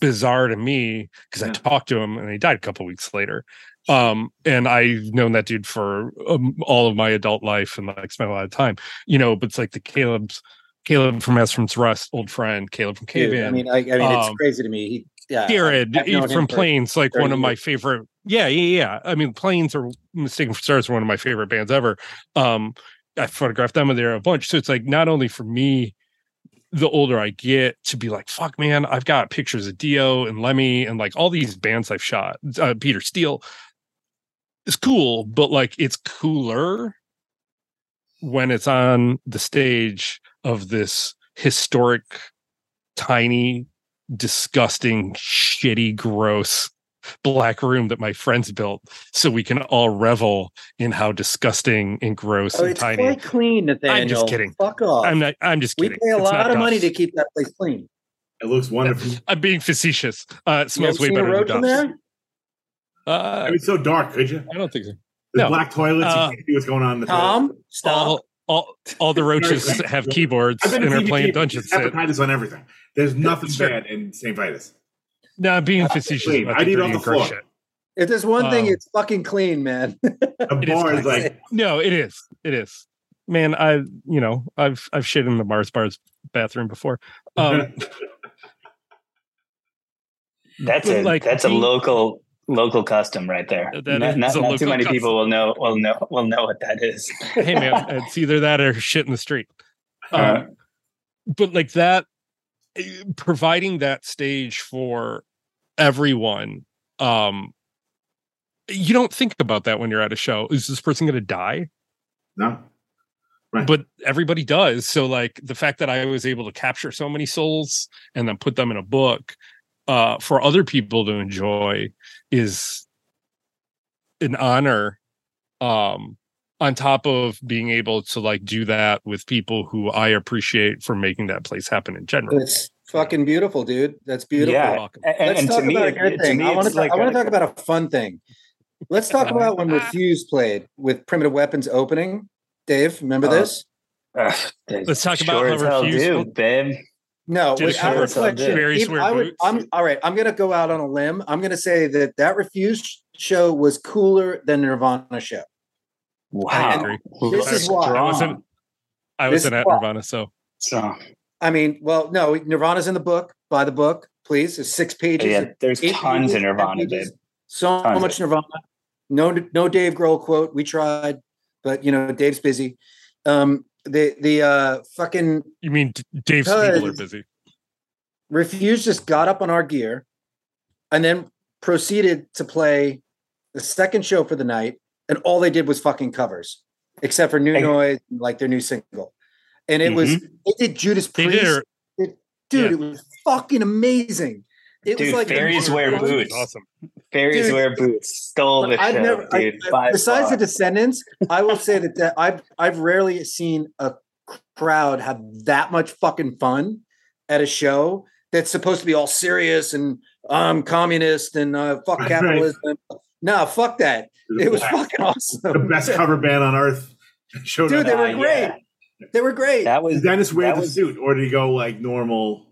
Speaker 6: bizarre to me because I talked to him and he died a couple weeks later um and i've known that dude for um, all of my adult life and like spent a lot of time you know but it's like the caleb's caleb from as from rust old friend caleb from cave
Speaker 5: Dude, I mean, I, I mean, it's
Speaker 6: Um,
Speaker 5: crazy to me. He, yeah,
Speaker 6: jared
Speaker 5: I've known him
Speaker 6: from planes like one of my favorite yeah yeah yeah i mean planes are mistaken for stars one of my favorite bands ever um i photographed them and they're a bunch so it's like not only for me the older I get to be like, fuck, man, I've got pictures of Dio and Lemmy and like all these bands I've shot. Uh, Peter Steele is cool, but like it's cooler when it's on the stage of this historic, tiny, disgusting, shitty, gross black room that my friends built so we can all revel in how disgusting and gross
Speaker 5: Oh,
Speaker 6: and
Speaker 5: it's
Speaker 6: tiny.
Speaker 5: quite clean, Nathaniel.
Speaker 6: I'm just kidding.
Speaker 5: Fuck off.
Speaker 6: I'm not I'm just kidding.
Speaker 5: we pay a
Speaker 6: It's
Speaker 5: lot
Speaker 6: not
Speaker 5: of money
Speaker 6: Duff's.
Speaker 5: to keep that place clean.
Speaker 3: It looks wonderful.
Speaker 6: I'm being facetious. Uh, it smells way better than
Speaker 5: in
Speaker 6: Duff's.
Speaker 5: There?
Speaker 6: Uh,
Speaker 3: I mean, it's so dark. Could you?
Speaker 6: I don't think so.
Speaker 3: There's
Speaker 6: No.
Speaker 3: black toilets.
Speaker 6: Uh,
Speaker 3: you can't see what's going on in the toilet.
Speaker 5: Tom, stop.
Speaker 6: All, all, all the roaches have keyboards
Speaker 3: I've been
Speaker 6: and
Speaker 3: to
Speaker 6: are playing
Speaker 3: TVT,
Speaker 6: Dungeons. Sit.
Speaker 3: hepatitis on everything. There's nothing
Speaker 6: Sure.
Speaker 3: bad in St. Vitus.
Speaker 6: No, I'm being facetious
Speaker 3: Clean.
Speaker 6: about
Speaker 3: I'd
Speaker 6: the
Speaker 3: eat the floor.
Speaker 6: shit.
Speaker 5: If there's one thing,
Speaker 6: Um,
Speaker 5: it's fucking clean, man.
Speaker 3: The bar is
Speaker 6: crazy.
Speaker 3: like
Speaker 6: No, it is. It is. Man, I you know I've I've shit in the Mars bar's bathroom before. Um,
Speaker 4: That's
Speaker 6: But,
Speaker 4: a
Speaker 6: like,
Speaker 4: that's a local local custom right there.
Speaker 6: That
Speaker 4: not not, not too many
Speaker 6: custom.
Speaker 4: people will know will know will know what that is.
Speaker 6: hey man, it's either that or shit in the street. Um,
Speaker 4: Uh,
Speaker 6: but like that, eh, providing that stage for everyone. Um, you don't think about that when you're at a show. Is this person going to die?
Speaker 3: no. Right.
Speaker 6: but everybody does so like the fact that i was able to capture so many souls and then put them in a book uh for other people to enjoy is an honor um on top of being able to like do that with people who i appreciate for making that place happen in general
Speaker 5: It's fucking beautiful, dude. That's beautiful.
Speaker 4: yeah,
Speaker 6: welcome.
Speaker 4: and, and,
Speaker 5: Let's
Speaker 4: and
Speaker 5: talk
Speaker 4: to me,
Speaker 5: about a good
Speaker 4: to
Speaker 5: thing.
Speaker 4: me,
Speaker 5: I want to.
Speaker 4: like
Speaker 5: I to talk about a fun thing. Let's talk about when Refused played with Primitive Weapons opening. Dave, remember
Speaker 4: Uh,
Speaker 5: this?
Speaker 4: Ugh,
Speaker 6: Let's talk about
Speaker 4: sure
Speaker 6: how
Speaker 4: hell
Speaker 6: Refuse-
Speaker 4: do, babe.
Speaker 5: No,
Speaker 6: Did
Speaker 5: without
Speaker 4: sure
Speaker 5: a
Speaker 4: as hell
Speaker 5: question.
Speaker 4: did.
Speaker 6: Very
Speaker 5: even- I would, I'm all right. I'm going to go out on a limb. I'm going to say that that Refused show was cooler than Nirvana show.
Speaker 4: Wow,
Speaker 6: agree.
Speaker 5: This is why.
Speaker 6: I wasn't- i wasn't at nirvana so
Speaker 4: So,
Speaker 5: I mean, well, no, Nirvana's in the book. Buy the book, please. It's six pages.
Speaker 4: yeah, there's tons
Speaker 5: pages,
Speaker 4: of Nirvana,
Speaker 5: ten
Speaker 4: babe.
Speaker 5: So
Speaker 4: Tons
Speaker 5: much Nirvana. No, no Dave Grohl quote. We tried, but you know, Dave's busy. Um, the the uh fucking
Speaker 6: you mean D- dave spiegel are busy
Speaker 5: Refused just got up on our gear and then proceeded to play the second show for the night, and all they did was fucking covers, except for New
Speaker 4: Hey.
Speaker 5: Noise, like their new single. And it was they did Judas
Speaker 6: they
Speaker 5: Priest.
Speaker 6: did
Speaker 5: It- dude,
Speaker 6: yeah.
Speaker 5: it was fucking amazing. It
Speaker 4: Dude,
Speaker 5: was like
Speaker 4: fairies wear boots.
Speaker 6: awesome
Speaker 4: Fairies
Speaker 5: Dude.
Speaker 4: wear boots. Stole the
Speaker 5: I've
Speaker 4: show,
Speaker 5: never,
Speaker 4: dude.
Speaker 5: I-
Speaker 4: by
Speaker 5: besides
Speaker 4: far.
Speaker 5: the Descendents, I will say that, that I've I've rarely seen a crowd have that much fucking fun at a show that's supposed to be all serious and I'm communist and uh, fuck
Speaker 3: Right.
Speaker 5: capitalism. No, fuck that. It was fucking awesome.
Speaker 3: the best cover band on earth. Showed
Speaker 5: Dude, they were
Speaker 4: Uh,
Speaker 5: great.
Speaker 4: yeah.
Speaker 5: They were great.
Speaker 4: That was
Speaker 3: Did Dennis wear the
Speaker 4: was-
Speaker 3: suit, or did he go like normal?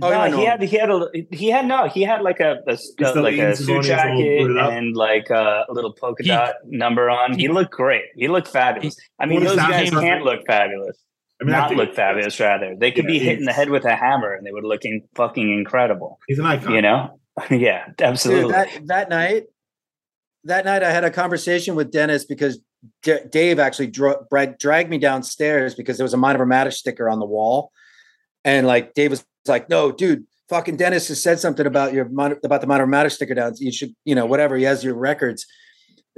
Speaker 5: Oh,
Speaker 4: no,
Speaker 5: yeah,
Speaker 4: he had he had a he had no he had like a, a, uh,
Speaker 3: the
Speaker 4: like a suit
Speaker 3: going, he's all
Speaker 4: jacket and like uh, a little polka
Speaker 6: He-
Speaker 4: dot number on. He,
Speaker 6: he-
Speaker 4: looked great. He looked fabulous. I mean, those guys can't look fabulous.
Speaker 3: I mean,
Speaker 4: Not look fabulous, rather. They could
Speaker 3: Yeah,
Speaker 4: be hit in the head with a hammer and they would look in, fucking incredible.
Speaker 3: He's an icon.
Speaker 4: You know? yeah,
Speaker 5: Dude,
Speaker 4: absolutely.
Speaker 5: that that night, that night I had a conversation with Dennis because D- Dave actually dra- dragged me downstairs because there was a Minor Matter sticker on the wall, and like Dave was like, "No, dude, fucking Dennis has said something about your about the Minor Matter sticker downs. You should, you know, whatever. He has your records."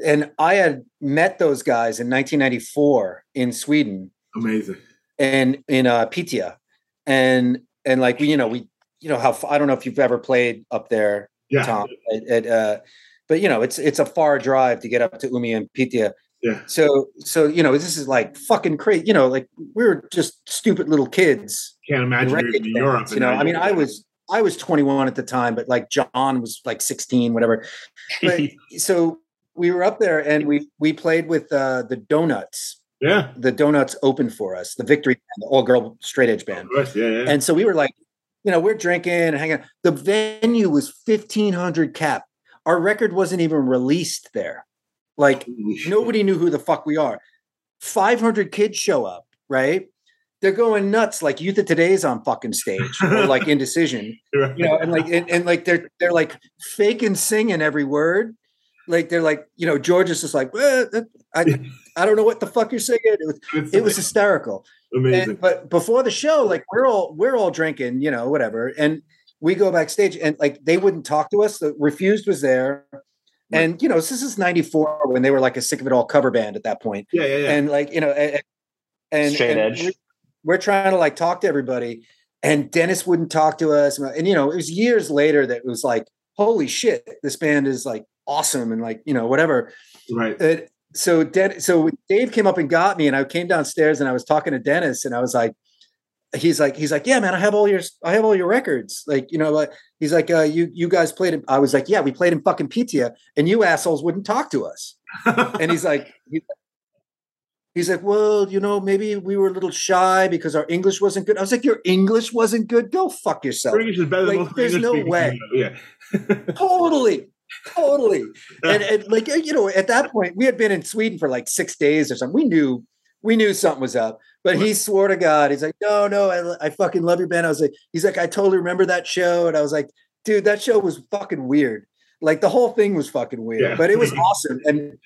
Speaker 5: And I had met those guys in 1994 in Sweden
Speaker 3: Amazing.
Speaker 5: and in uh, Piteå, and and like we, you know, we, you know how I don't know if you've ever played up there
Speaker 3: Yeah.
Speaker 5: Tom. At, at, uh, but you know, it's it's a far drive to get up to Umeå and Piteå.
Speaker 3: Yeah.
Speaker 5: So so you know, this is like fucking crazy. You know, like we were just stupid little kids.
Speaker 3: Can't imagine you're in Europe.
Speaker 5: You know, I mean, I was I was 21 at the time, but like John was like 16, whatever. But so we were up there and we we played with uh, the Doughnuts.
Speaker 3: Yeah.
Speaker 5: The Doughnuts opened for us, the Victory, band, the all girl straight edge band.
Speaker 3: Yeah. Yeah.
Speaker 5: And so we were like, you know, we're drinking and hanging. out. The venue was 1500 cap. Our record wasn't even released there. Like nobody knew who the fuck we are. 500 kids show up, right? They're going nuts like Youth of Today's on fucking stage or like Indecision,
Speaker 3: Right.
Speaker 5: you know, and like and, and like they're they're like faking singing every word. Like they're like, you know, George is just like, well, I I don't know what the fuck you're singing. It was it was hysterical.
Speaker 3: amazing.
Speaker 5: And, but before the show, like we're all we're all drinking, you know, whatever, and we go backstage, and like they wouldn't talk to us. The Refused was there, and you know, this is '94 when they were like a sick of it all cover band at that point,
Speaker 3: yeah. Yeah. Yeah.
Speaker 5: and like you know, and, and
Speaker 4: Straight
Speaker 5: and
Speaker 4: edge.
Speaker 5: We're, trying to like talk to everybody, and Dennis wouldn't talk to us, and you know, it was years later that it was like, holy shit, this band is like awesome, and like you know, whatever.
Speaker 3: right.
Speaker 5: It, so Den- so Dave came up and got me, and I came downstairs and I was talking to Dennis, and I was like, he's like, he's like, yeah, man, I have all your, I have all your records, like, you know, like, he's like, uh, you, you guys played. I was like, yeah, we played in fucking Piteå, and you assholes wouldn't talk to us. And he's like, he's like, well, you know, maybe we were a little shy because our English wasn't good. I was like, your English wasn't good. Go fuck yourself.
Speaker 3: English is better than
Speaker 5: Like,
Speaker 3: most
Speaker 5: there's
Speaker 3: English
Speaker 5: no way.
Speaker 3: Yeah.
Speaker 5: totally totally. And, and like you know, at that point, we had been in Sweden for like six days or something. We knew we knew something was up. But he swore to God, he's like, no, no, I, I fucking love your band. I was like, he's like, I totally remember that show, and I was like, dude, that show was fucking weird. Like the whole thing was fucking weird,
Speaker 3: Yeah.
Speaker 5: but it was awesome. And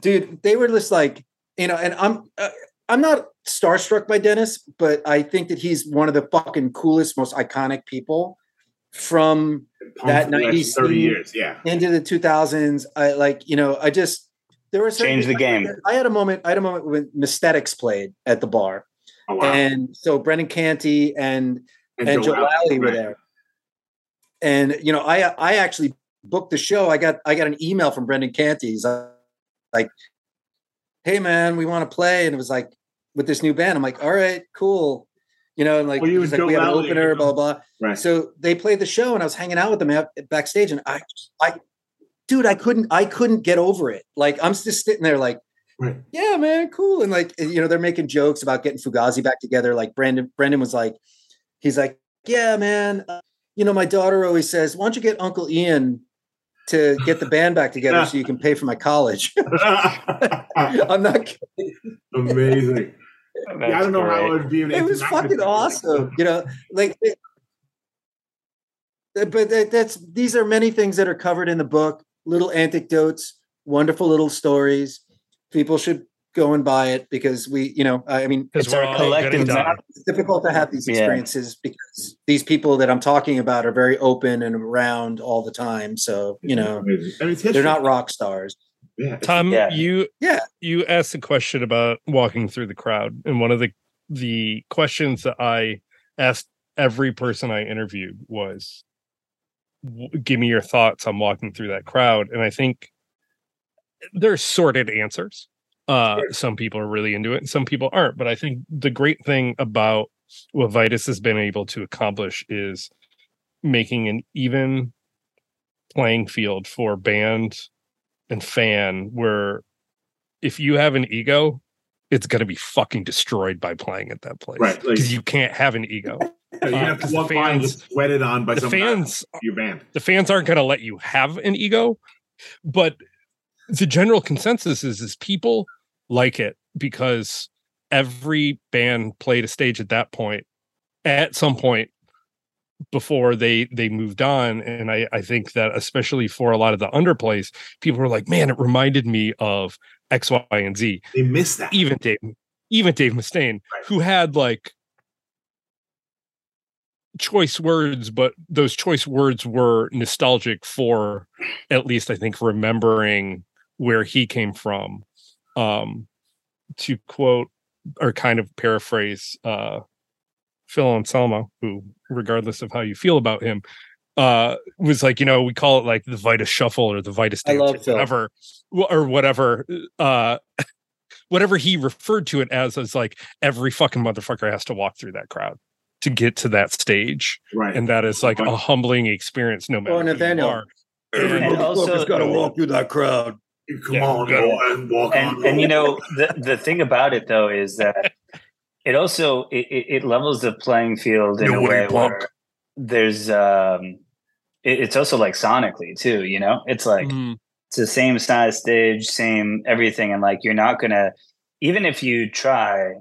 Speaker 5: dude, they were just like, you know, and I'm uh, I'm not starstruck by Dennis, but I think that he's one of the fucking coolest, most iconic people from
Speaker 3: Punk
Speaker 5: That
Speaker 3: for the last
Speaker 5: 90s
Speaker 3: 30 years. Yeah.
Speaker 5: into the 2000s. I like, you know, I just there was
Speaker 4: change the game.
Speaker 5: I had a moment. I had a moment when Messthetics played at the bar,
Speaker 3: Oh, wow.
Speaker 5: and so Brendan Canty and and Joe Lally were there. And you know, I I actually booked the show. I got I got an email from Brendan Canty. He's like, "Hey man, we want to play," and it was like with this new band. I'm like, "All right, cool." You know, and like,
Speaker 3: Well,
Speaker 5: he's like we have an opener,
Speaker 3: you
Speaker 5: blah
Speaker 3: know.
Speaker 5: blah. blah.
Speaker 3: Right.
Speaker 5: So they played the show, and I was hanging out with them backstage, and I, I, dude, I couldn't, I couldn't get over it. Like I'm just sitting there, like,
Speaker 3: Right.
Speaker 5: yeah, man, cool, and like, you know, they're making jokes about getting Fugazi back together. Like Brandon, Brandon was like, he's like, yeah, man, uh, you know, my daughter always says, why don't you get Uncle Ian to get the band back together so you can pay for my college? I'm not kidding.
Speaker 3: Amazing. Yeah, I don't know how it would be. An
Speaker 5: it was fucking awesome. You know, like, it- but that, that's these are many things that are covered in the book. Little anecdotes, wonderful little stories. People should go and buy it because we, you know, I mean,
Speaker 6: Because
Speaker 5: it's
Speaker 6: we're
Speaker 5: our
Speaker 4: collective
Speaker 6: gonna die.
Speaker 4: knowledge.
Speaker 5: it's difficult to have these
Speaker 4: Yeah.
Speaker 5: experiences because these people that I'm talking about are very open and around all the time. So you know,
Speaker 3: Amazing. I mean, it's history.
Speaker 5: they're not rock stars.
Speaker 3: Yeah.
Speaker 6: Tom,
Speaker 4: Yeah.
Speaker 6: you
Speaker 5: Yeah.
Speaker 6: you asked a question about walking through the crowd, and one of the the questions that I asked every person I interviewed was, "Give me your thoughts on walking through that crowd." And I think there's sorted answers. Uh, Some people are really into it, and some people aren't. But I think the great thing about what Vitus has been able to accomplish is making an even playing field for band and fan where if you have an ego it's going to be fucking destroyed by playing at that place
Speaker 3: Right, like-
Speaker 6: because you can't have an ego
Speaker 3: you have to walk by and
Speaker 6: fans-
Speaker 3: sweated on by
Speaker 6: the
Speaker 3: some
Speaker 6: fans
Speaker 3: your band.
Speaker 6: the fans aren't going to let you have an ego but the general consensus is is people like it because every band played a stage at that point at some point before they they moved on and i i think that especially for a lot of the underplays people were like man it reminded me of x y and z
Speaker 3: They miss that.
Speaker 6: even dave even dave mustaine
Speaker 3: Right.
Speaker 6: who had like choice words but those choice words were nostalgic for at least i think remembering where he came from um to quote or kind of paraphrase uh phil anselmo who regardless of how you feel about him uh was like you know we call it like the vitus shuffle or the vitus
Speaker 5: I
Speaker 6: dance or whatever wh- or whatever uh whatever he referred to it as as like every fucking motherfucker has to walk through that crowd to get to that stage
Speaker 3: right.
Speaker 6: and that is like a humbling experience no matter
Speaker 5: Or
Speaker 6: who you
Speaker 5: Nathaniel.
Speaker 6: are.
Speaker 4: And also-
Speaker 5: got to walk through that crowd.
Speaker 3: Come
Speaker 6: Yeah,
Speaker 3: on, go and walk on.
Speaker 4: and and you know the the thing about it though is that it also it, it it levels the playing field in
Speaker 6: No
Speaker 4: a
Speaker 6: way,
Speaker 4: way
Speaker 6: punk.
Speaker 4: where there's um it, it's also like sonically too you know it's like
Speaker 6: Mhm.
Speaker 4: it's the same size stage same everything and like you're not gonna even if you try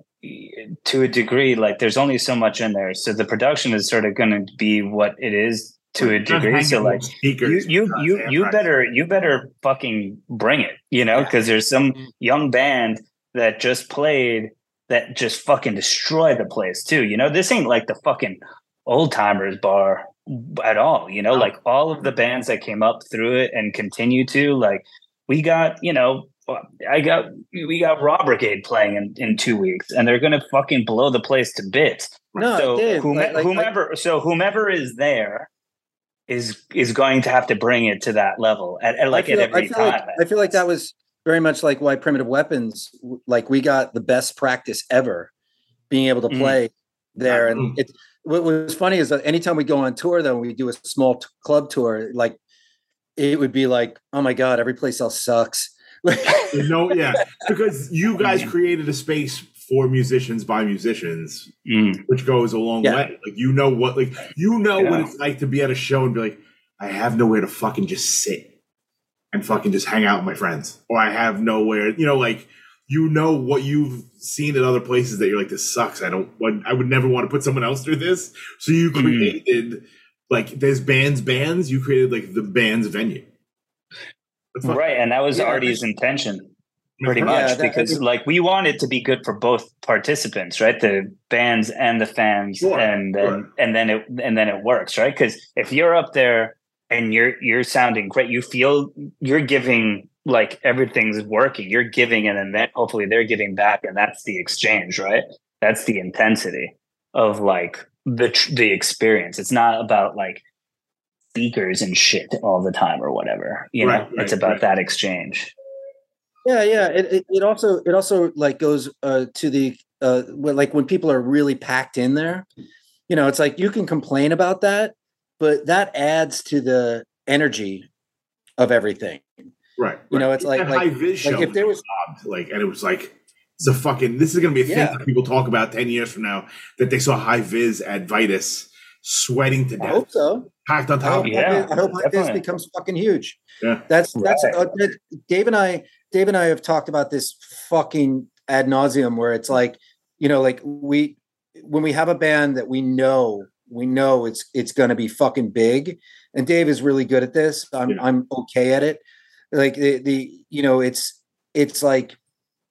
Speaker 4: to a degree like there's only so much in there so the production is sort of gonna be what it is to a degree so like you you you you better you better fucking bring it you know
Speaker 5: Yeah.
Speaker 4: because there's some
Speaker 6: Mhm.
Speaker 4: young band that just played that just fucking destroy the place too you know this ain't like the fucking old timers bar at all you know
Speaker 3: No.
Speaker 4: like all of the bands that came up through it and continue to like we got you know I got we got Raw Brigade playing in, in two weeks, and they're gonna fucking blow the place to bits
Speaker 5: No,
Speaker 4: so whom-
Speaker 5: like- like-
Speaker 4: whomever so whomever is there is is going to have to bring it to that level at, at like
Speaker 5: I feel,
Speaker 4: at every
Speaker 5: I
Speaker 4: time.
Speaker 5: Like, I feel like that was very much like why primitive weapons, like we got the best practice ever being able to
Speaker 4: Mm.
Speaker 5: play there.
Speaker 3: Mm.
Speaker 5: And it, what was funny is that anytime we go on tour, though, we do a small t- club tour, like it would be like, oh my God, every place else sucks. Like,
Speaker 3: no, yeah, because you guys
Speaker 4: Mhm.
Speaker 3: created a space for musicians by musicians,
Speaker 4: Mm.
Speaker 3: which goes a long
Speaker 5: Yeah.
Speaker 3: way. Like you know what, like you know what it's like to be at a show and be like, I have nowhere to fucking just sit. and fucking just hang out with my friends, or I have nowhere. You know, like you know what you've seen at other places that you're like, this sucks. I don't. I would never want to put someone else through this. So you
Speaker 4: Mhm.
Speaker 3: created like there's bands, bands. You created like the band's venue.
Speaker 4: Right, and that was
Speaker 5: Yeah,
Speaker 4: Artie's intention. Pretty
Speaker 3: Yeah,
Speaker 4: much
Speaker 5: that-
Speaker 4: because like we want it to be good for both participants right? The bands and the fans
Speaker 3: Sure,
Speaker 4: and then
Speaker 3: sure.
Speaker 4: and then it and then it works right? Because if you're up there and you're you're sounding great you feel you're giving like everything's working. You're giving and then hopefully they're giving back and that's the exchange right? That's the intensity of like the tr- the experience. It's not about like speakers and shit all the time or whatever you know?
Speaker 3: Right, right,
Speaker 4: it's about
Speaker 3: right.
Speaker 4: that exchange
Speaker 5: Yeah, yeah. It, it, it also it also like goes uh, to the uh, when, like when people are really packed in there. You know, it's like you can complain about that, but that adds to the energy of everything.
Speaker 3: right.
Speaker 5: You know,
Speaker 3: right.
Speaker 5: it's like- like-
Speaker 3: high vis
Speaker 5: like if there was-
Speaker 3: robbed, like, and it was like. It's a fucking. This is going to be a thing
Speaker 5: Yeah.
Speaker 3: that people talk about ten years from now. That they saw high vis at Vitus, sweating to
Speaker 5: I
Speaker 3: death,
Speaker 5: hope so.
Speaker 3: packed on
Speaker 5: I
Speaker 3: top.
Speaker 5: hope,
Speaker 3: of
Speaker 4: Yeah,
Speaker 5: I hope like this becomes fucking huge.
Speaker 3: Yeah.
Speaker 5: That's that's
Speaker 4: Right.
Speaker 5: uh, Dave and I. Dave and I have talked about this fucking ad nauseum, where it's like, you know, like we when we have a band that we know we know it's it's going to be fucking big, and Dave is really good at this. I'm
Speaker 3: Yeah.
Speaker 5: I'm okay at it. Like the the you know it's it's like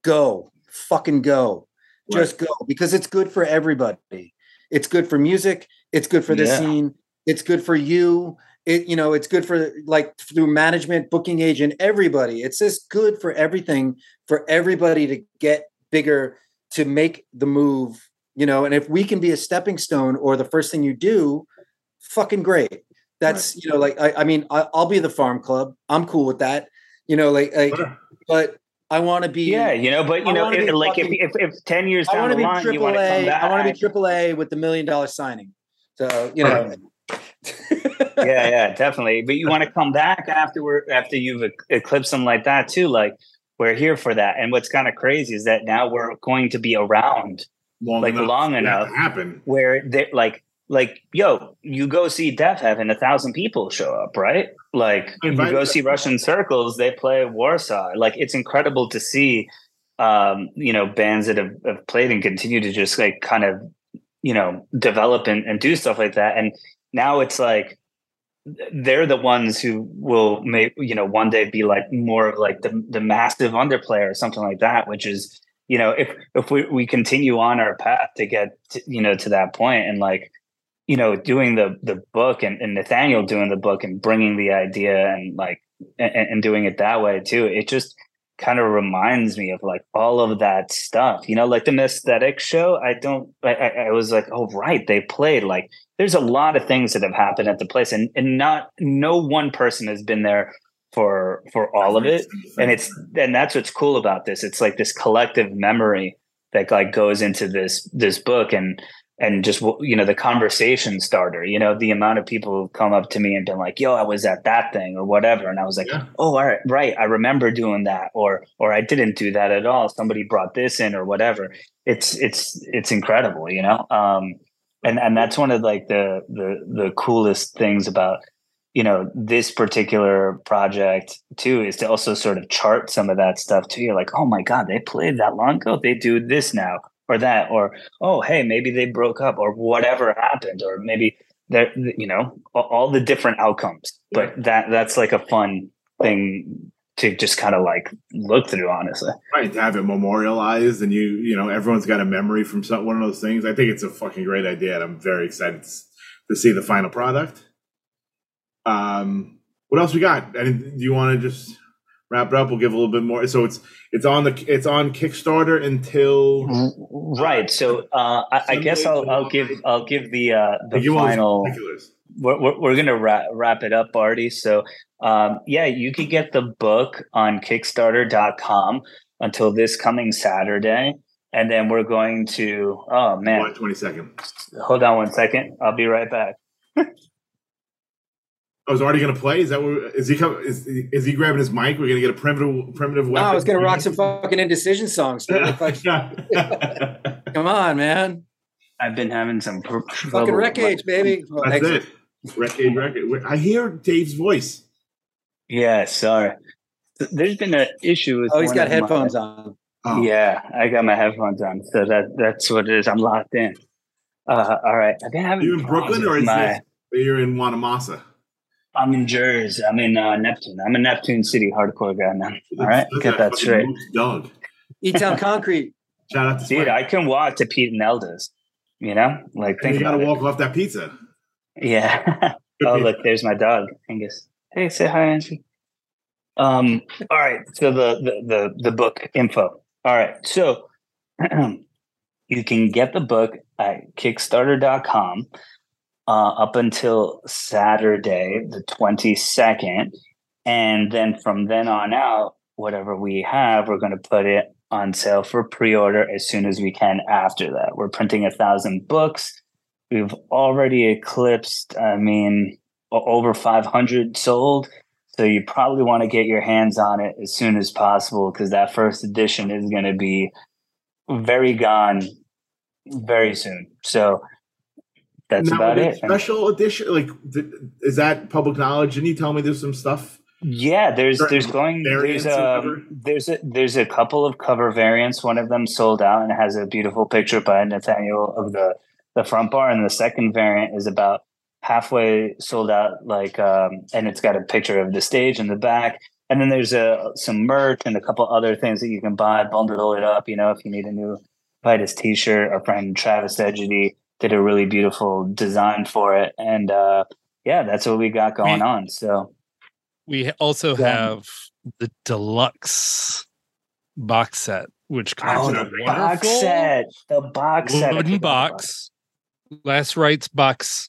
Speaker 5: go fucking go, just go because it's good for everybody. It's good for music. It's good for the
Speaker 4: Yeah.
Speaker 5: scene. It's good for you it you know it's good for like through management booking agent everybody. It's just good for everything for everybody to get bigger to make the move you know and if we can be a stepping stone or the first thing you do fucking great. That's you know like i, I mean I, i'll be the farm club. I'm cool with that. You know like, like
Speaker 3: Sure.
Speaker 5: but i want to be
Speaker 4: Yeah, you know, but you
Speaker 5: I
Speaker 4: know,
Speaker 5: wanna
Speaker 4: if, like
Speaker 5: fucking-
Speaker 4: if, if if ten years
Speaker 5: i
Speaker 4: down
Speaker 5: want
Speaker 4: the
Speaker 5: be
Speaker 4: line, you want to come
Speaker 5: a
Speaker 4: back.
Speaker 5: i want to be triple a with the million dollar signing. So you know
Speaker 4: yeah, yeah, definitely. But you want to come back after we're after you've eclipsed them like that too. Like we're here for that. And what's kind of crazy is that now we're going to be around
Speaker 3: long
Speaker 4: like
Speaker 3: enough
Speaker 4: long enough.
Speaker 3: happen.
Speaker 4: where they like like yo, you go see Deafheaven, a thousand people show up, right? Like you go see Russian Circles, they play Warsaw. Like it's incredible to see um, you know, bands that have, have played and continue to just like kind of, you know, develop and, and do stuff like that. And now it's like they're the ones who will make you know one day be like more of like the the massive underplayer or something like that which is you know if if we, we continue on our path to get to, you know to that point and like you know doing the the book and, and nathaniel doing the book and bringing the idea and like and, and doing it that way too it just kind of reminds me of like all of that stuff you know like the aesthetic show i don't I, I I was like oh right they played like there's a lot of things that have happened at the place and and not no one person has been there for for all of it and it's and that's what's cool about this it's like this collective memory that like goes into this this book and and just you know the conversation starter you know the amount of people who've come up to me and been like yo i was at that thing or whatever and i was like
Speaker 3: Yeah.
Speaker 4: oh all right right i remember doing that or or i didn't do that at all somebody brought this in or whatever. It's it's it's incredible you know? Um and and that's one of like the the the coolest things about you know this particular project too is to also sort of chart some of that stuff too. You're like oh my god they played that long ago. They do this now or that or oh hey maybe they broke up or whatever happened or maybe there you know all the different outcomes. But that that's like a fun thing to just kind of like look through honestly.
Speaker 3: Right to have it memorialized and you you know everyone's got a memory from some, one of those things. I think it's a fucking great idea and i'm very excited to see the final product. Um what else we got? And do you want to just wrap it up we'll give a little bit more. So it's it's on the it's on kickstarter until
Speaker 4: right so uh i, I guess i'll i'll give i'll give the uh the final we're, we're, we're gonna wrap, wrap it up artie. So um yeah you can get the book on kickstarter.com until this coming saturday and then we're going to oh man.
Speaker 3: 22nd
Speaker 4: hold on one second i'll be right back
Speaker 3: oh is already gonna play is that what is he coming is, is he grabbing his mic we're gonna get a primitive primitive
Speaker 5: no,
Speaker 3: weapon
Speaker 5: i was gonna rock some fucking indecision songs come on man
Speaker 4: i've been having some pr-
Speaker 5: fucking
Speaker 4: trouble-
Speaker 5: wreck age baby
Speaker 3: That's it. Record, record. I hear Dave's voice.
Speaker 4: Yeah, sorry. There's been an issue with
Speaker 5: Oh, he's
Speaker 4: one
Speaker 5: got
Speaker 4: of my-
Speaker 5: headphones on.
Speaker 3: Oh,
Speaker 4: Yeah, I got my headphones on, so that that's what it is. I'm locked in. Uh, all right, I've been having
Speaker 3: You in Brooklyn or
Speaker 4: with
Speaker 3: is
Speaker 4: my?
Speaker 3: this, you're in Wanamassa?
Speaker 4: I'm in Jersey. I'm in uh, Neptune. I'm a Neptune City hardcore guy now. All right,
Speaker 3: Look
Speaker 4: get
Speaker 3: at
Speaker 4: that
Speaker 3: fucking
Speaker 4: straight,
Speaker 3: Dog.
Speaker 5: E Town Concrete.
Speaker 3: Shout out to
Speaker 4: dude. I can walk to Pete and Elda's. You know, like
Speaker 3: And
Speaker 4: think
Speaker 3: you gotta
Speaker 4: about it.
Speaker 3: walk off that pizza.
Speaker 4: Yeah. Oh, look, there's my dog, Angus. Hey, say hi, Angie. Um. All right. So the the the, the book info. All right. So you can get the book at Kickstarter.com uh, up until Saturday, the twenty second, and then from then on out, whatever we have, we're going to put it on sale for pre order as soon as we can. After that, we're printing a thousand books. We've already eclipsed, I mean, over 500 sold. So you probably want to get your hands on it as soon as possible because that first edition is going to be very gone very soon. So that's
Speaker 3: Now,
Speaker 4: about it.
Speaker 3: Special edition, like, is that public knowledge? Didn't you tell me there's some stuff?
Speaker 4: Yeah, there's there's going there's a there's a there's a couple of cover variants. One of them sold out and has a beautiful picture by Nathaniel of the the front bar, and the second variant is about halfway sold out. Like, um, and it's got a picture of the stage in the back. And then there's a some merch and a couple other things that you can buy, bundle it up. You know, if you need a new Vitus T-shirt, our friend Travis Edgety did a really beautiful design for it, and uh, yeah, that's what we got going
Speaker 6: We-
Speaker 4: on. So.
Speaker 6: We also
Speaker 4: Yeah.
Speaker 6: have the deluxe box set, which comes
Speaker 4: Oh, the
Speaker 6: a
Speaker 4: box set. The box set.
Speaker 6: Wooden box, last rites box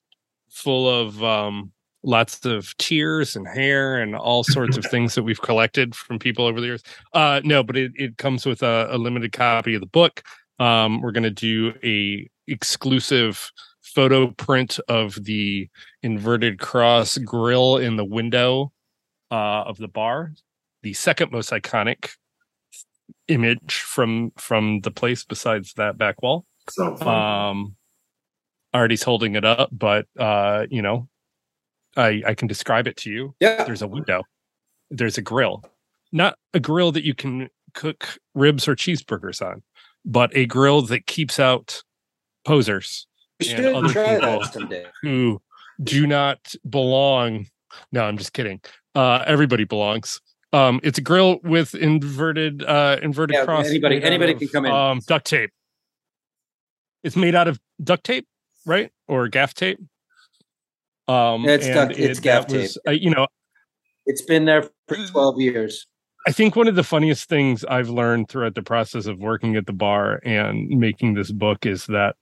Speaker 6: full of um, lots of tears and hair and all sorts of things that we've collected from people over the years. Uh, no, but it, it comes with a, a limited copy of the book. Um, we're going to do a exclusive photo print of the inverted cross grill in the window uh, of the bar, the second most iconic image from from the place besides that back wall.
Speaker 3: So.
Speaker 6: Um, Artie's holding it up, but uh, you know, I I can describe it to you.
Speaker 5: Yeah.
Speaker 6: There's a window. There's a grill, not a grill that you can cook ribs or cheeseburgers on, but a grill that keeps out posers and other
Speaker 5: try
Speaker 6: people who do not belong. No, I'm just kidding. Uh, everybody belongs. Um, it's a grill with inverted uh, inverted
Speaker 5: Yeah,
Speaker 6: cross.
Speaker 5: anybody- anybody
Speaker 6: of,
Speaker 5: can come in.
Speaker 6: Um, duct tape. It's made out of duct tape, right, or gaff tape. Um,
Speaker 5: it's duct- it's gaff
Speaker 6: was- uh, you know,
Speaker 5: It's been there for 12 years.
Speaker 6: I think one of the funniest things I've learned throughout the process of working at the bar and making this book is that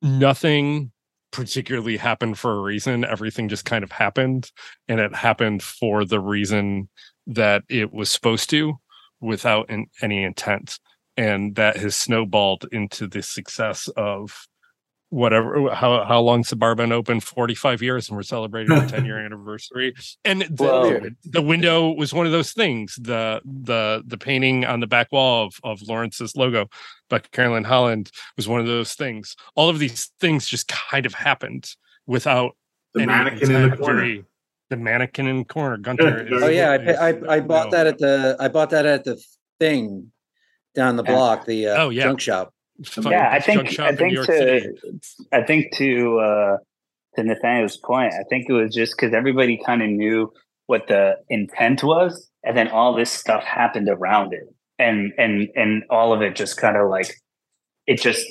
Speaker 6: nothing particularly happened for a reason. Everything just kind of happened, and it happened for the reason that it was supposed to without any intent. And that has snowballed into the success of whatever how how long's the bar been open 45 years and we're celebrating our 10 year anniversary and the,
Speaker 4: Well-
Speaker 6: the window was one of those things the the the painting on the back wall of of lawrence's logo by carolyn holland was one of those things all of these things just kind of happened without
Speaker 3: the
Speaker 6: any
Speaker 3: mannequin in the corner.
Speaker 6: very- the mannequin in the corner gunter is-
Speaker 5: Oh yeah, I,
Speaker 6: is-
Speaker 5: pa- I I bought
Speaker 6: no.
Speaker 5: that at the I bought that at the thing down the block, the uh,
Speaker 6: Oh, yeah.
Speaker 5: junk shop.
Speaker 4: Yeah, I think I think
Speaker 6: York City.
Speaker 4: to I think to uh to Nathaniel's point, I think it was just because everybody kind of knew what the intent was, and then all this stuff happened around it, and and and all of it just kind of like it just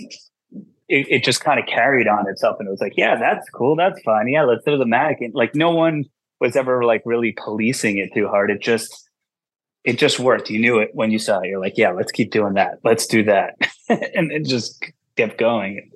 Speaker 4: it, it just kind of carried on itself, and it was like, yeah, that's cool, that's fine, yeah, let's do the mannequin. Like no one was ever like really policing it too hard. It just it just worked. You knew it when you saw it. You're like, yeah, let's keep doing that. Let's do that. and it just kept going.